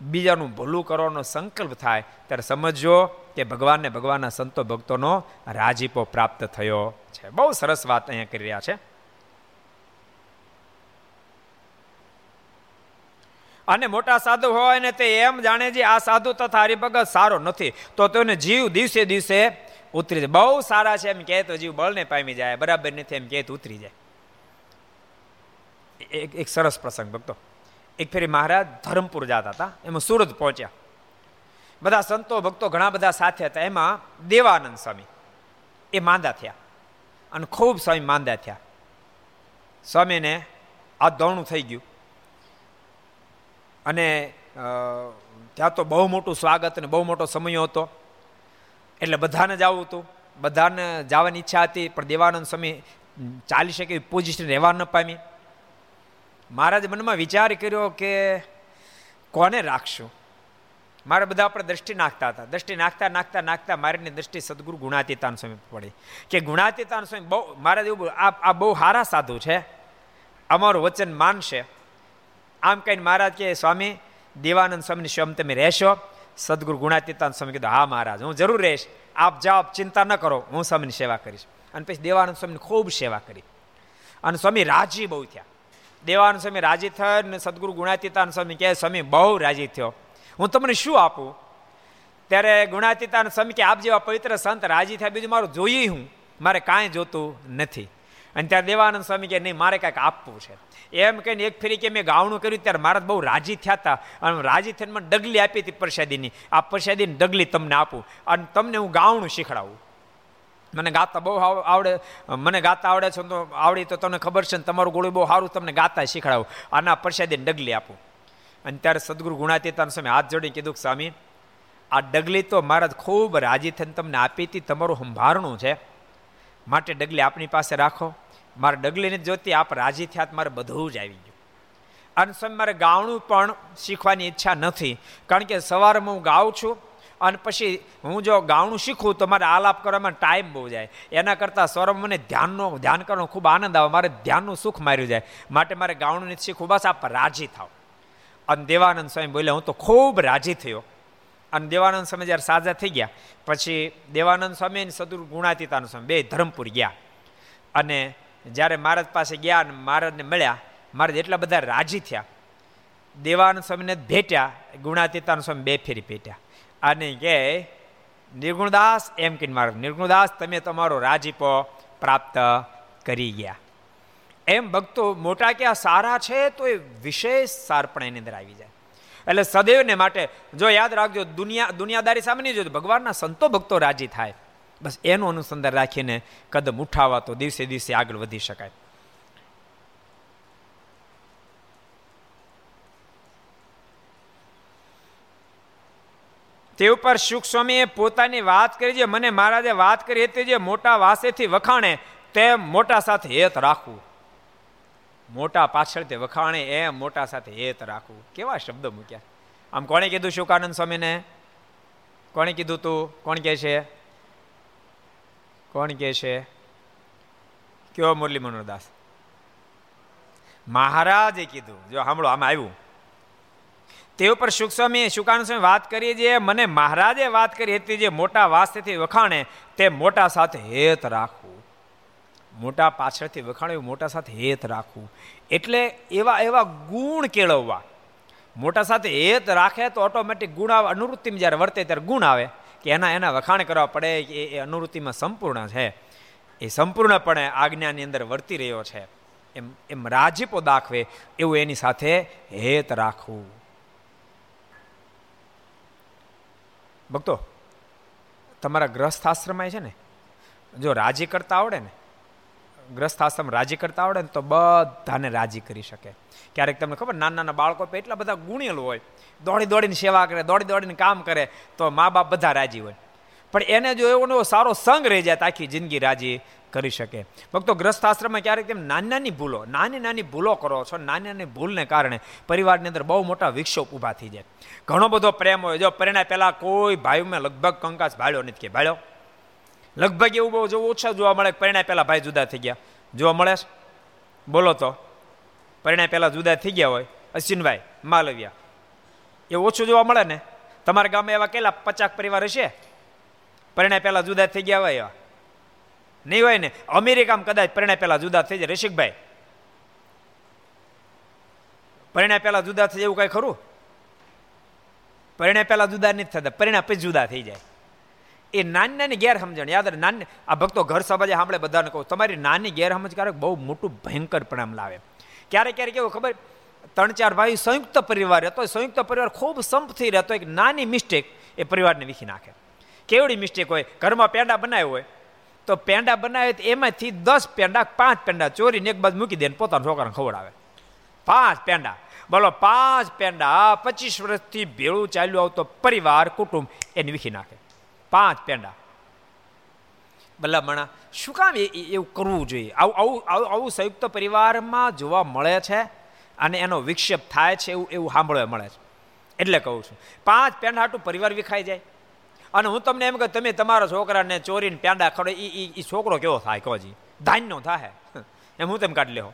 બીજાનું ભલું કરવાનો સંકલ્પ થાય, ત્યારે સમજો કે ભગવાનને ભગવાનના સંતો ભક્તોનો રાજીપો પ્રાપ્ત થયો છે. બહુ સરસ વાત અહીંયા કરી રહ્યા છે. અને મોટા સાધુ હોય ને તે એમ જાણે છે, આ સાધુ તથા હરિભગત સારો નથી. તો તેને જીવ દિવસે દિવસે ઉતરી જાય. બહુ સારા છે એમ કહે તો જીવ બળને પામી જાય, બરાબર નથી એમ કહે તો ઉતરી જાય. એક એક સરસ પ્રસંગ ભક્તો. એક ફેરી મહારાજ ધરમપુર જતા હતા, એમાં સુરત પહોંચ્યા. બધા સંતો ભક્તો ઘણા બધા સાથે હતા. એમાં દેવાનંદ સ્વામી એ માંદા થયા અને ખૂબ સ્વામી માંદા થયા. સ્વામીને આ દોણું થઈ ગયું. અને ત્યાં તો બહુ મોટું સ્વાગત અને બહુ મોટો સમય હતો. એટલે બધાને જ આવું હતું. બધાને જવાની ઈચ્છા હતી, પણ દેવાનંદ સ્વામી ચાલી શકે પોઝિશન રહેવા ન પામી. મહારાજ મનમાં વિચાર કર્યો કે, કોને રાખશું? મારે બધા આપણે દ્રષ્ટિ નાખતા હતા. દ્રષ્ટિ નાખતા નાખતા નાખતા મારીની દ્રષ્ટિ સદગુરુ ગુણાતીતાન સ્વામી પડી. કે ગુણાતીતાન સ્વામી બહુ, મહારાજ એવું આ બહુ સારા સાધુ છે. અમારું વચન માનશે. આમ કહીને મહારાજ કે સ્વામી, દેવાનંદ સ્વામીની સ્વયં તમે રહેશો. સદગુરુ ગુણાતીતાન સ્વામી કીધું, હા, મહારાજ, હું જરૂર રહીશ. આપ જાઓ ચિંતા ન કરો. હું સ્વામીની સેવા કરીશ. અને પછી દેવાનંદ સ્વામીની ખૂબ સેવા કરી. અને સ્વામી રાજી બહુ થયા. દેવાનંદ સ્વામી રાજી થયા સદગુરુ ગુણાતીતાન સ્વામી કહે, સ્વામી, બહુ રાજી થયો. હું તમને શું આપું? ત્યારે ગુણાતીતાન સ્વામી કે આપ જેવા પવિત્ર સંત રાજી થયા, બીજું મારું જોઈએ હું. મારે કાંઈ જોતું નથી. અને ત્યારે દેવાનંદ સ્વામી કે નહીં, મારે કાંઈક આપવું છે. એમ કહીને એક ફેરી કે મેં ગાવણું કર્યું, ત્યારે મારા બહુ રાજી થયા હતા. અને રાજી થઈને મને ડગલી આપી હતી પ્રસાદીની. આ પ્રસાદીની ડગલી તમને આપું અને તમને હું ગાવણું શીખડાવું. મને ગાતા બહુ આવડે, મને ગાતા આવડે છે, તો આવડી તો તમને ખબર છે ને તમારું ગોળું બહુ સારું, તમને ગાતા શીખડાવું. આના પ્રસાદીને ડગલી આપું. અને ત્યારે સદગુરુ ગુણાતીતાન સ્વામી હાથ જોડી કીધું સ્વામી, આ ડગલી તો મહારાજ ખૂબ રાજી થઈને તમને આપી હતી, તમારું સંભારણું છે. માટે ડગલી આપણી પાસે રાખો. મારે ડગલીને જોતી, આપ રાજી થયા મારે બધું જ આવી ગયું. અને સ્વામી, મારે ગાવણું પણ શીખવાની ઈચ્છા નથી, કારણ કે સવારમાં હું ગાઉં છું અને પછી હું જો ગાવણું શીખું તો મારે આલાપ કરવામાં ટાઈમ બહુ જાય. એના કરતાં સ્વરમ મને ધ્યાનનો, ધ્યાન કરવાનો ખૂબ આનંદ આવે, મારે ધ્યાનનું સુખ માર્યું જાય. માટે મારે ગાવણું નથી શીખવું, બસ આપ રાજી થાવ અને દેવાનંદ સ્વામી બોલ્યા, હું તો ખૂબ રાજી થયો. અને દેવાનંદ સ્વામી જ્યારે સાજા થઈ ગયા, પછી દેવાનંદ સ્વામી અને સદુર ગુણાતીતાનંદ સ્વામી બે ધરમપુર ગયા. અને જ્યારે મહારાજ પાસે ગયા અને મહારાજને મળ્યા, મહારાજ એટલા બધા રાજી થયા. દેવાનંદ સ્વામીને ભેટ્યા, ગુણાતીતાનંદ સ્વામી બે ફેરી ભેટ્યા. અને કે, નિર્ગુણદાસ, એમ કહીને મારો નિર્ગુણદાસ, તમે તમારો રાજીપો પ્રાપ્ત કરી ગયા. એમ ભક્તો મોટા કે આ સારા છે તો એ વિશેષ સારપણ એની અંદર આવી જાય. એટલે સદૈવને માટે જો યાદ રાખજો, દુનિયા દુનિયાદારી સામે નહીં જોજો ભગવાનના સંતો ભક્તો રાજી થાય. બસ એનું અનુસંધાન રાખીને કદમ ઉઠાવવા તો દિવસે દિવસે આગળ વધી શકાય. તે ઉપર સુખ સ્વામીએ પોતાની વાત કરી છે મને મહારાજે વાત કરી હતી, જે મોટા વાસેથી વખાણે, તે મોટા સાથે હેત રાખવું. મોટા પાછળથી વખાણે એમ મોટા સાથે હેત રાખવું. કેવા શબ્દ મૂક્યા. આમ કોણે કીધું શુકાનંદ સ્વામીને? કોણે કીધું તું? કોણ કહે છે? કોણ કે છે? કયો મુરલી મનોહરદાસ મહારાજે કીધું. જો સાંભળો, આમાં આવ્યું. તે ઉપર સુખસ્વામીએ શુકાનંદ સ્વામી વાત કરી જે મને મહારાજે વાત કરી હતી જે મોટા વાસ્તેથી વખાણે, તે મોટા સાથે હેત રાખવું. મોટા પાછળથી વખાણે મોટા સાથે હેત રાખવું. એટલે એવા એવા ગુણ કેળવવા. મોટા સાથે હેત રાખે તો ઓટોમેટિક ગુણ આવે, અનુવૃત્તિમાં જ્યારે વર્તે ત્યારે ગુણ આવે. કે એના એના વખાણ કરવા પડે કે એ અનુવૃત્તિમાં સંપૂર્ણ છે. એ સંપૂર્ણપણે આજ્ઞાની અંદર વર્તી રહ્યો છે. એમ એમ રાજીપો દાખવે એવું એની સાથે હેત રાખવું. ભક્તો, તમારા ગ્રસ્થ આશ્રમ છે ને? જો રાજી કરતા આવડે ને ગ્રસ્થ આશ્રમ રાજી કરતા આવડે ને તો બધાને રાજી કરી શકે. ક્યારેક તમને ખબર, નાના નાના બાળકો એટલા બધા ગુણેલ હોય. દોડી દોડીને સેવા કરે, દોડી દોડીને કામ કરે, તો મા બાપ બધા રાજી હોય. પણ એને જો એવો સારો સંગ રહી જાય આખી જિંદગી રાજી કરી શકે. ભક્તો ગ્રસ્થ આશ્રમમાં ક્યારેક તેમ નાની નાની ભૂલો, નાની નાની ભૂલો કરો છો, નાની નાની ભૂલને કારણે પરિવારની અંદર બહુ મોટા વિક્ષોપ ઊભા થઈ જાય. ઘણો બધો પ્રેમ હોય, જો પરિણામ પહેલાં કોઈ ભાઈમાં લગભગ કંકાસ ભાળ્યો નથી કે ભાળ્યો. લગભગ એવું બહુ જો ઓછા જોવા મળે પરિણામ પહેલાં ભાઈ જુદા થઈ ગયા. જોવા મળે બોલો તો. પરિણામ પહેલાં જુદા થઈ ગયા હોય. અશ્વિનભાઈ, માલવ્યા. એ ઓછું જોવા મળે ને? તમારા ગામમાં એવા કેટલા પચાસ પરિવાર હશે? પરિણામ પહેલાં જુદા થઈ ગયા હોય એવા. નહીં હોય ને? અમેરિકામાં કદાચ પરિણામ પહેલાં જુદા થઈ જાય. રસિકભાઈ. પરિણામ પહેલાં જુદા થઈ જાય એવું કાંઈ ખરું? પરિણામ પહેલાં જુદા નથી થતા. પરિણામ પછી જુદા થઈ જાય. એ નાની નાની ગેરસમજણ. યાદ રહે નાની, આ ભક્તો ઘર સમાજે સાંભળે બધાને કહું, તમારી નાની ગેરસમજ ક્યારેક બહુ મોટું ભયંકર પરિણામ લાવે. ક્યારેક ક્યારેક કેવું ખબર ત્રણ ચાર ભાઈ સંયુક્ત પરિવાર રહેતો સંયુક્ત પરિવાર ખૂબ સંપથી રહેતો, એક નાની મિસ્ટેક એ પરિવારને વીખી નાખે. કેવડી મિસ્ટેક હોય? ઘરમાં પેંડા બનાવ્યો હોય. તો પેંડા બનાવે તો એમાંથી દસ પેંડા, પાંચ પેંડા ચોરીને એક બાજુ મૂકી દે ને પોતાના છોકરાને ખવડાવે. પાંચ પેંડા. બોલો, પાંચ પેંડા. પચીસ વર્ષથી ભેળું ચાલ્યું આવતો પરિવાર, કુટુંબ એને વીખી નાખે. પાંચ પેંડા. ભલામણા શું કામ એવું કરવું જોઈએ? આવું આવું આવું સંયુક્ત પરિવારમાં જોવા મળે છે અને એનો વિક્ષેપ થાય છે એવું એવું સાંભળવા મળે છે. એટલે કહું છું, પાંચ પેંડા પરિવાર વિખાઈ જાય. અને હું તમને એમ કે તમે તમારા છોકરાને ચોરીને પેંડા ખડો એ છોકરો કેવો થાય, કહો ધાન્યનો ધાન્ય થાય. [LAUGHS] એમ હું તેમ કાઢી લેવો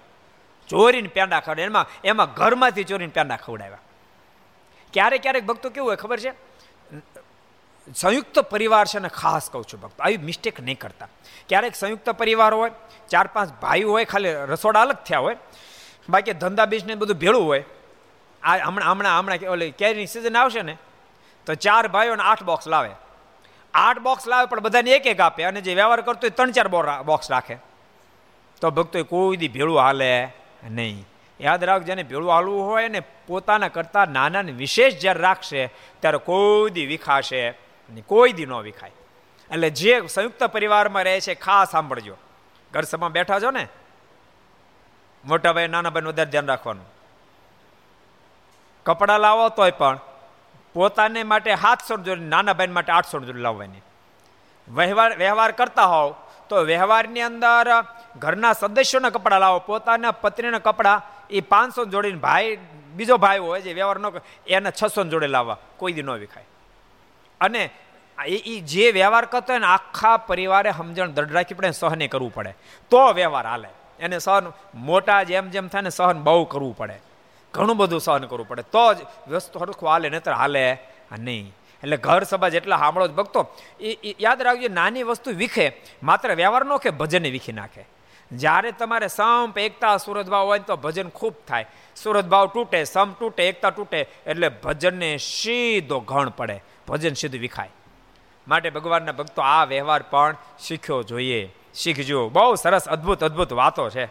ચોરીને પેંડા ખડે એમાં એમાં ઘરમાંથી ચોરીને પેંડા ખવડાવ્યા. ક્યારેક ક્યારેક ભક્તો કેવું હોય ખબર છે? સંયુક્ત પરિવાર છે ને ખાસ કહું છું ભક્તો, આવી મિસ્ટેક નહીં કરતા. ક્યારેક સંયુક્ત પરિવાર હોય, ચાર પાંચ ભાઈ હોય, ખાલી રસોડા અલગ થયા હોય, બાકી ધંધા બિઝનેસ બધું ભેળું હોય, આ હમણાં હમણાં હમણાં ઓલી કેરીની સિઝન આવશે ને, તો ચાર ભાઈઓને આઠ બોક્સ લાવે. આઠ બોક્સ લાવે પણ બધાને એક એક આપે અને જે વ્યવહાર કરતો હોય ત્રણ ચાર બોક્સ રાખે. તો ભક્તો કોઈ દી ભેળું હાલે નહીં. યાદ રાખ જેને ભેળું હાલવું હોય ને પોતાના કરતા નાના વિશેષ જ્યારે રાખશે, ત્યારે કોઈ દી વિખાશે કોઈ દી ન વિખાય. એટલે જે સંયુક્ત પરિવારમાં રહે છે, ખાસ સાંભળજો. ઘર સભામાં બેઠા છો ને? મોટા ભાઈ નાના ભાઈનું વધારે ધ્યાન રાખવાનું. કપડાં લાવો તોય પણ પોતાને માટે સાતસો જોડી, નાના ભાઈ માટે આઠસો જોડી લાવવાની. વ્યવહાર વ્યવહાર કરતા હોવ તો વ્યવહારની અંદર ઘરના સદસ્યોના કપડાં લાવો, પોતાના પત્નીના કપડાં, એ પાંચસો જોડીને ભાઈ, બીજો ભાઈ હોય જે વ્યવહાર ન એને છસો જોડે લાવવા. કોઈ દી ન વિખાય. અને એ જે વ્યવહાર કરતો હોય ને, આખા પરિવારે સમજણ દઢ રાખી પડે સહને કરવું પડે. તો વ્યવહાર હાલે. એને સહન મોટા જેમ જેમ થાય ને, સહન બહુ કરવું પડે. ઘણું બધું સહન કરવું પડે. તો જ વસ્તુ સરખું હાલે, નહીતર હાલે. નહીં. એટલે ઘર સભા જેટલા સાંભળો જ ભક્તો એ યાદ રાખજો, નાની વસ્તુ વિખે, માત્ર વ્યવહાર નો કે, ભજન વિખી નાખે. જ્યારે તમારે સંપ, એકતા સુરતભાવ હોય તો ભજન ખૂબ થાય. સુરતભાવ તૂટે સમ તૂટે, એકતા તૂટે, એટલે ભજનને સીધો ઘણ પડે. ભજન સીધું વિખાય. માટે ભગવાનના ભક્તો આ વ્યવહાર પણ શીખ્યો જોઈએ. શીખજો. બહુ સરસ, અદ્ભુત અદ્ભુત વાતો છે.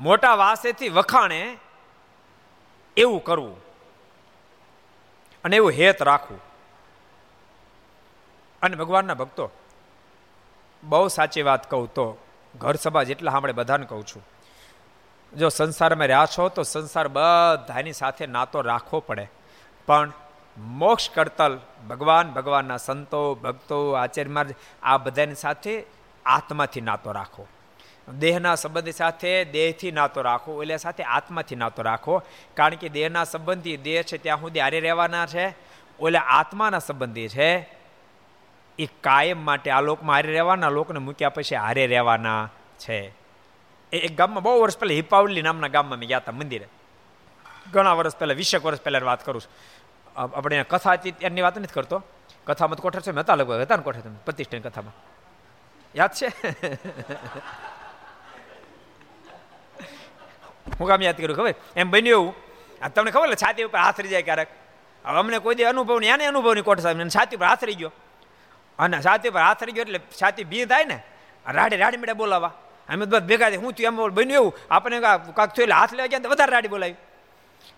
મોટા વાસેથી વખાણે એવું કરવું અને એવું હેત રાખવું. અને ભગવાનના ભક્તો, બહુ સાચી વાત કહું તો ઘર સભા જેટલા સાંભળે બધાને કહું છું. જો સંસારમાં રહ્યા છો તો સંસાર બધાની સાથે નાતો રાખવો પડે. પણ મોક્ષ કરતલ ભગવાન ભગવાનના સંતો, ભક્તો, આચાર્ય આ બધાની સાથે આત્માથી નાતો રાખો. દેહના સંબંધી સાથે દેહથી નાતો રાખો એટલે સાથે આત્માથી નાતો રાખો. કારણ કે દેહના સંબંધી દેહ છે ત્યાં સુધી હારે રહેવાના છે. ઓલે આત્માના સંબંધી છે. એ કાયમ માટે આ લોકમાં હારે રહેવાના, લોકને મૂક્યા પછી હારે રહેવાના છે. એ ગામમાં બહુ વર્ષ પહેલાં હિપાવલી નામના ગામમાં મેં ગયા હતા મંદિરે. ઘણા વર્ષ પહેલાં, વીસેક વર્ષ પહેલાં વાત કરું છું. આપણે કથા હતી એની વાત નથી કરતો. કથામાં કોઠર છે હતા લગભગ, હતા ને કોઠર પ્રતિષ્ઠાની કથામાં. યાદ છે? [LAUGHS] હું કામ યાદ કર્યું ખબર? એમ બન્યું એવું. આ તમને ખબર ને છાતી ઉપર હાથ રહી જાય ક્યારેક. હવે અમને કોઈ દે અનુભવ નહીં એને નહીં કોટ સાહેબ છાતી ઉપર હાથ રહી ગયો. અને છાતી ઉપર હાથ રહી ગયો એટલે છાતી ભી થાય ને, રાડે રાડી મેળે બોલાવા. અમે બધા ભેગા હું તું એમ બન્યું એવું. આપણે કાંક થયું એટલે હાથ લેવા ગયા વધારે રાડી બોલાવી.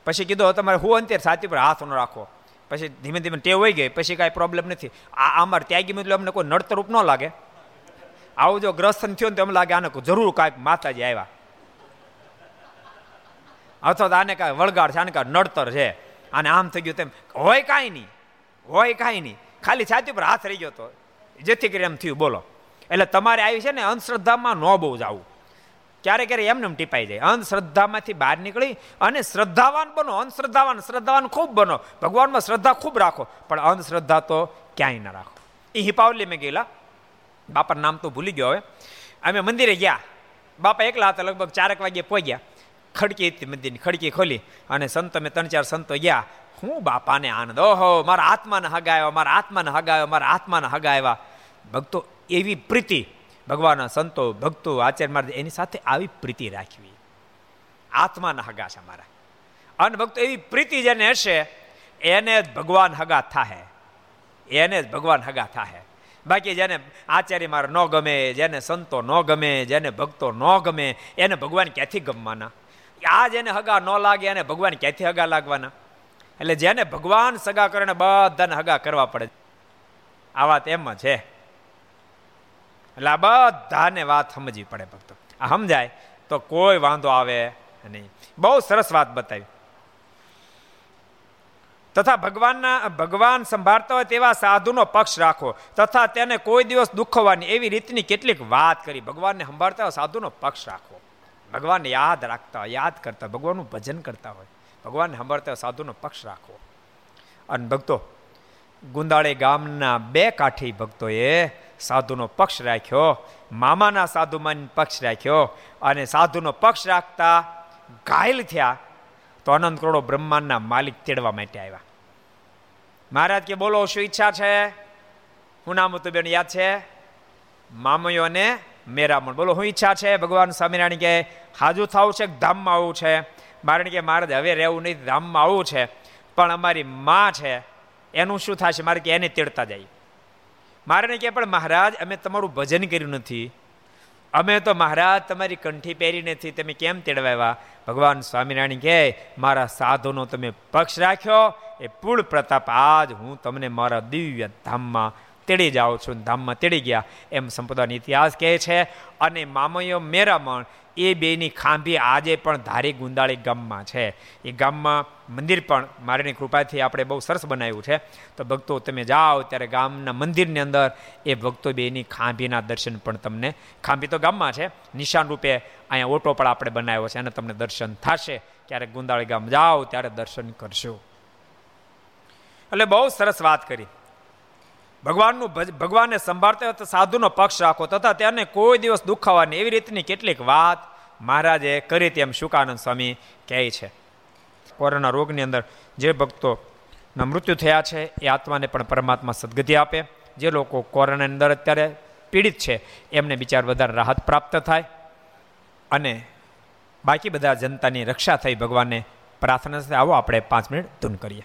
પછી કીધો, તમારે હું અંતે છાતી પર હાથ ન રાખો. પછી ધીમે ધીમે ટેવ હોય ગઈ. પછી કાંઈ પ્રોબ્લેમ નથી. આ અમારે ત્યાગી મતલબ અમને કોઈ નડતરૂપ ન લાગે. આવું જો ગ્રસ્તન થયો ને તો એમ લાગે આને જરૂર કાંઈક માતાજી આવ્યા. અથવા તો આને કાંઈ વળગાડ છે, આને કાંઈ નડતર છે. આને આમ થઈ ગયું તેમ. હોય કાંઈ નહીં. હોય કાંઈ નહીં. ખાલી છાતી પર હાથ રહી ગયો તો. જેથી કરી એમ થયું, બોલો. એટલે તમારે આવી છે ને અંધશ્રદ્ધામાં ન બહુ જવું. ક્યારે ક્યારે એમને ટીપાઈ જાય. અંધશ્રદ્ધામાંથી બહાર નીકળી અને શ્રદ્ધાવાન બનો. અંધશ્રદ્ધાવાન, શ્રદ્ધાવાન ખૂબ બનો. ભગવાનમાં શ્રદ્ધા ખૂબ રાખો. પણ અંધશ્રદ્ધા તો ક્યાંય ના રાખો. એ હિપાવલી મેં ગયેલા. બાપા નામ તો ભૂલી ગયો હવે. અમે મંદિરે ગયા. બાપા એકલા હતા, લગભગ ચારેક વાગે પહોંચ્યા. ખડકી હતી મંદિરની, ખડકી ખોલી. અને સંતો મેં ત્રણ ચાર સંતો ગયા. હું બાપાને આનંદ. ઓહો, મારા આત્માને હગાવ્યા મારા આત્માને હગાવ્યા મારા આત્માને હગાવ્યા ભક્તો, એવી પ્રીતિ ભગવાનના સંતો, ભક્તો, આચાર્ય મહારાજ એની સાથે આવી પ્રીતિ રાખવી. આત્માના હગા છે મારા. અને ભક્તો, એવી પ્રીતિ જેને હશે, એને જ ભગવાન હગા થાહે. એને જ ભગવાન હગા થાહે. બાકી જેને આચાર્ય મારે ન ગમે, જેને સંતો ન ગમે, જેને ભક્તો ન ગમે, એને ભગવાન ક્યાંથી ગમવાના? આ જેને હગા ન લાગે, એને ભગવાન ક્યાંથી હગા લાગવાના? એટલે જેને ભગવાન સગા કરે બધાને હગા કરવા પડે. આ વાત એમ છે. એટલે આ બધાને વાત સમજવી પડે ભક્તો. આ સમજાય? તો કોઈ વાંધો આવે નહીં. બહુ સરસ વાત બતાવી. તથા ભગવાનના, ભગવાન સંભાળતા હોય તેવા સાધુનો પક્ષ રાખો. તથા તેને કોઈ દિવસ દુઃખવાની એવી રીતની કેટલીક વાત કરી. ભગવાનને સંભાળતા હોય સાધુનો પક્ષ રાખો. ભગવાનને યાદ રાખતા હોય, યાદ કરતા ભગવાનનું ભજન કરતા હોય. ભગવાનને સંભાળતા હોય સાધુનો પક્ષ રાખો. અને ભક્તો, ગુંદાળે ગામના બે કાઠી ભક્તોએ સાધુનો પક્ષ રાખ્યો. મામાના સાધુમાં પક્ષ રાખ્યો અને સાધુનો પક્ષ રાખતા ઘાયલ થયા તો અનંત કરોડો બ્રહ્માંડના માલિક તેડવા માટે આવ્યા. મહારાજ કે, બોલો, શું ઈચ્છા છે? હું નામ હતું બેન, યાદ છે? મામયો અને મેરામણ બોલો શું ઈચ્છા છે? ભગવાન સ્વામિનારાયણ કે, હાજુ થવું છે ધામમાં આવવું છે? મારણ કે, મહારાજ, હવે રહેવું નહીં, ધામમાં આવવું છે, પણ અમારી માં છે, એનું શું થશે? મારે કે, એને તેડતા જાય. મારે કહે પણ મહારાજ, અમે તમારું ભજન કર્યું નથી. અમે તો મહારાજ તમારી કંઠી પહેરી નથી, તમે કેમ તેડવાયા? ભગવાન સ્વામિનારાયણ કહે, મારા સાધુનો તમે પક્ષ રાખ્યો, એ પૂળ પ્રતાપ આજ હું તમને મારા દિવ્ય ધામમાં તેડી જાઉં છું, ધામમાં તેડી ગયા, એમ સંપ્રદાયનો ઇતિહાસ કહે છે. અને મામયો મેરામણ એ બેની ખાંભી આજે પણ ધારી ગુંદાળી ગામમાં છે. એ ગામમાં મંદિર પણ મારીની કૃપાથી આપણે બહુ સરસ બનાવ્યું છે. તો ભક્તો તમે જાઓ, ત્યારે ગામના મંદિરની અંદર એ ભક્તો બેની ખાંભીના દર્શન પણ તમને, ખાંભી તો ગામમાં છે, નિશાન રૂપે અહીંયા ઓટો પણ આપણે બનાવ્યો છે અને તમને દર્શન થશે. ક્યારેક ગુંદાળી ગામ જાઓ, ત્યારે દર્શન કરશો. એટલે બહુ સરસ વાત કરી. ભગવાનનું ભગવાનને સંભાળતા હોય તો સાધુનો પક્ષ રાખો. તથા તેને કોઈ દિવસ દુખાવાની એવી રીતની કેટલીક વાત મહારાજે કરી તેમ શુકાનંદ સ્વામી કહે છે. કોરોના રોગની અંદર જે ભક્તોના મૃત્યુ થયા છે, એ આત્માને પણ પરમાત્મા સદગતિ આપે. જે લોકો કોરોનાની અંદર અત્યારે પીડિત છે, એમને બિચાર વધારે રાહત પ્રાપ્ત થાય અને બાકી બધા જનતાની રક્ષા થઈ ભગવાનને પ્રાર્થના સાથે આવો આપણે પાંચ મિનિટ ધૂન કરીએ.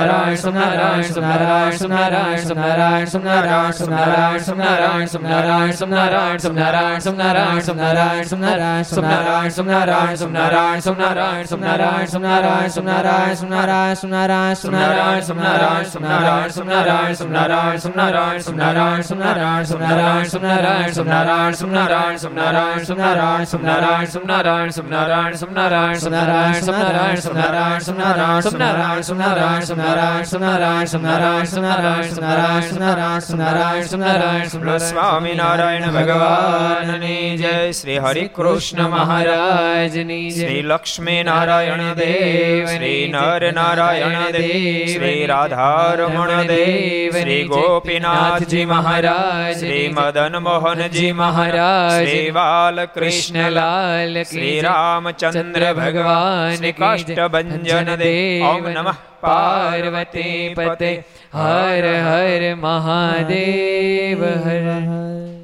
Swaminarayan Swaminarayan Narayan, Swaminarayan Narayan, Swaminarayan Narayan, Swaminarayan Narayan, Swaminarayan Narayan, Swaminarayan Narayan, Swaminarayan Narayan, Swaminarayan Narayan, Swaminarayan Narayan, Swaminarayan Narayan, Swaminarayan Narayan, Swaminarayan Narayan, Swaminarayan Narayan, Swaminarayan Narayan, Sumnaran Narayan, Sumnaran Narayan, Sumnaran Narayan, Sumnaran Narayan, Sumnaran Narayan, Sumnaran Narayan, Sumnaran Narayan, Sumnaran Narayan, Sumnaran Narayan, Sumnaran Narayan, Sumnaran Narayan, Sumnaran Narayan, Sumnaran Narayan, Sumnaran Narayan, Sumnaran Narayan, Sumnaran Sumnaran Swaminarayan ભગવાનની જય શ્રી હરિ કૃષ્ણ મહારાજની શ્રી લક્ષ્મી નારાયણ દેવ શ્રી નર નારાયણ દેવ શ્રી રાધારમણ દેવ શ્રી ગોપીનાથજી મહારાજ શ્રી મદન મોહનજી મહારાજ શ્રી બાલકૃષ્ણલાલ શ્રી રામચંદ્ર ભગવાન કાષ્ટભંજન દેવ ઓમ નમઃ पार्वती पते हर हर महादेव हर हर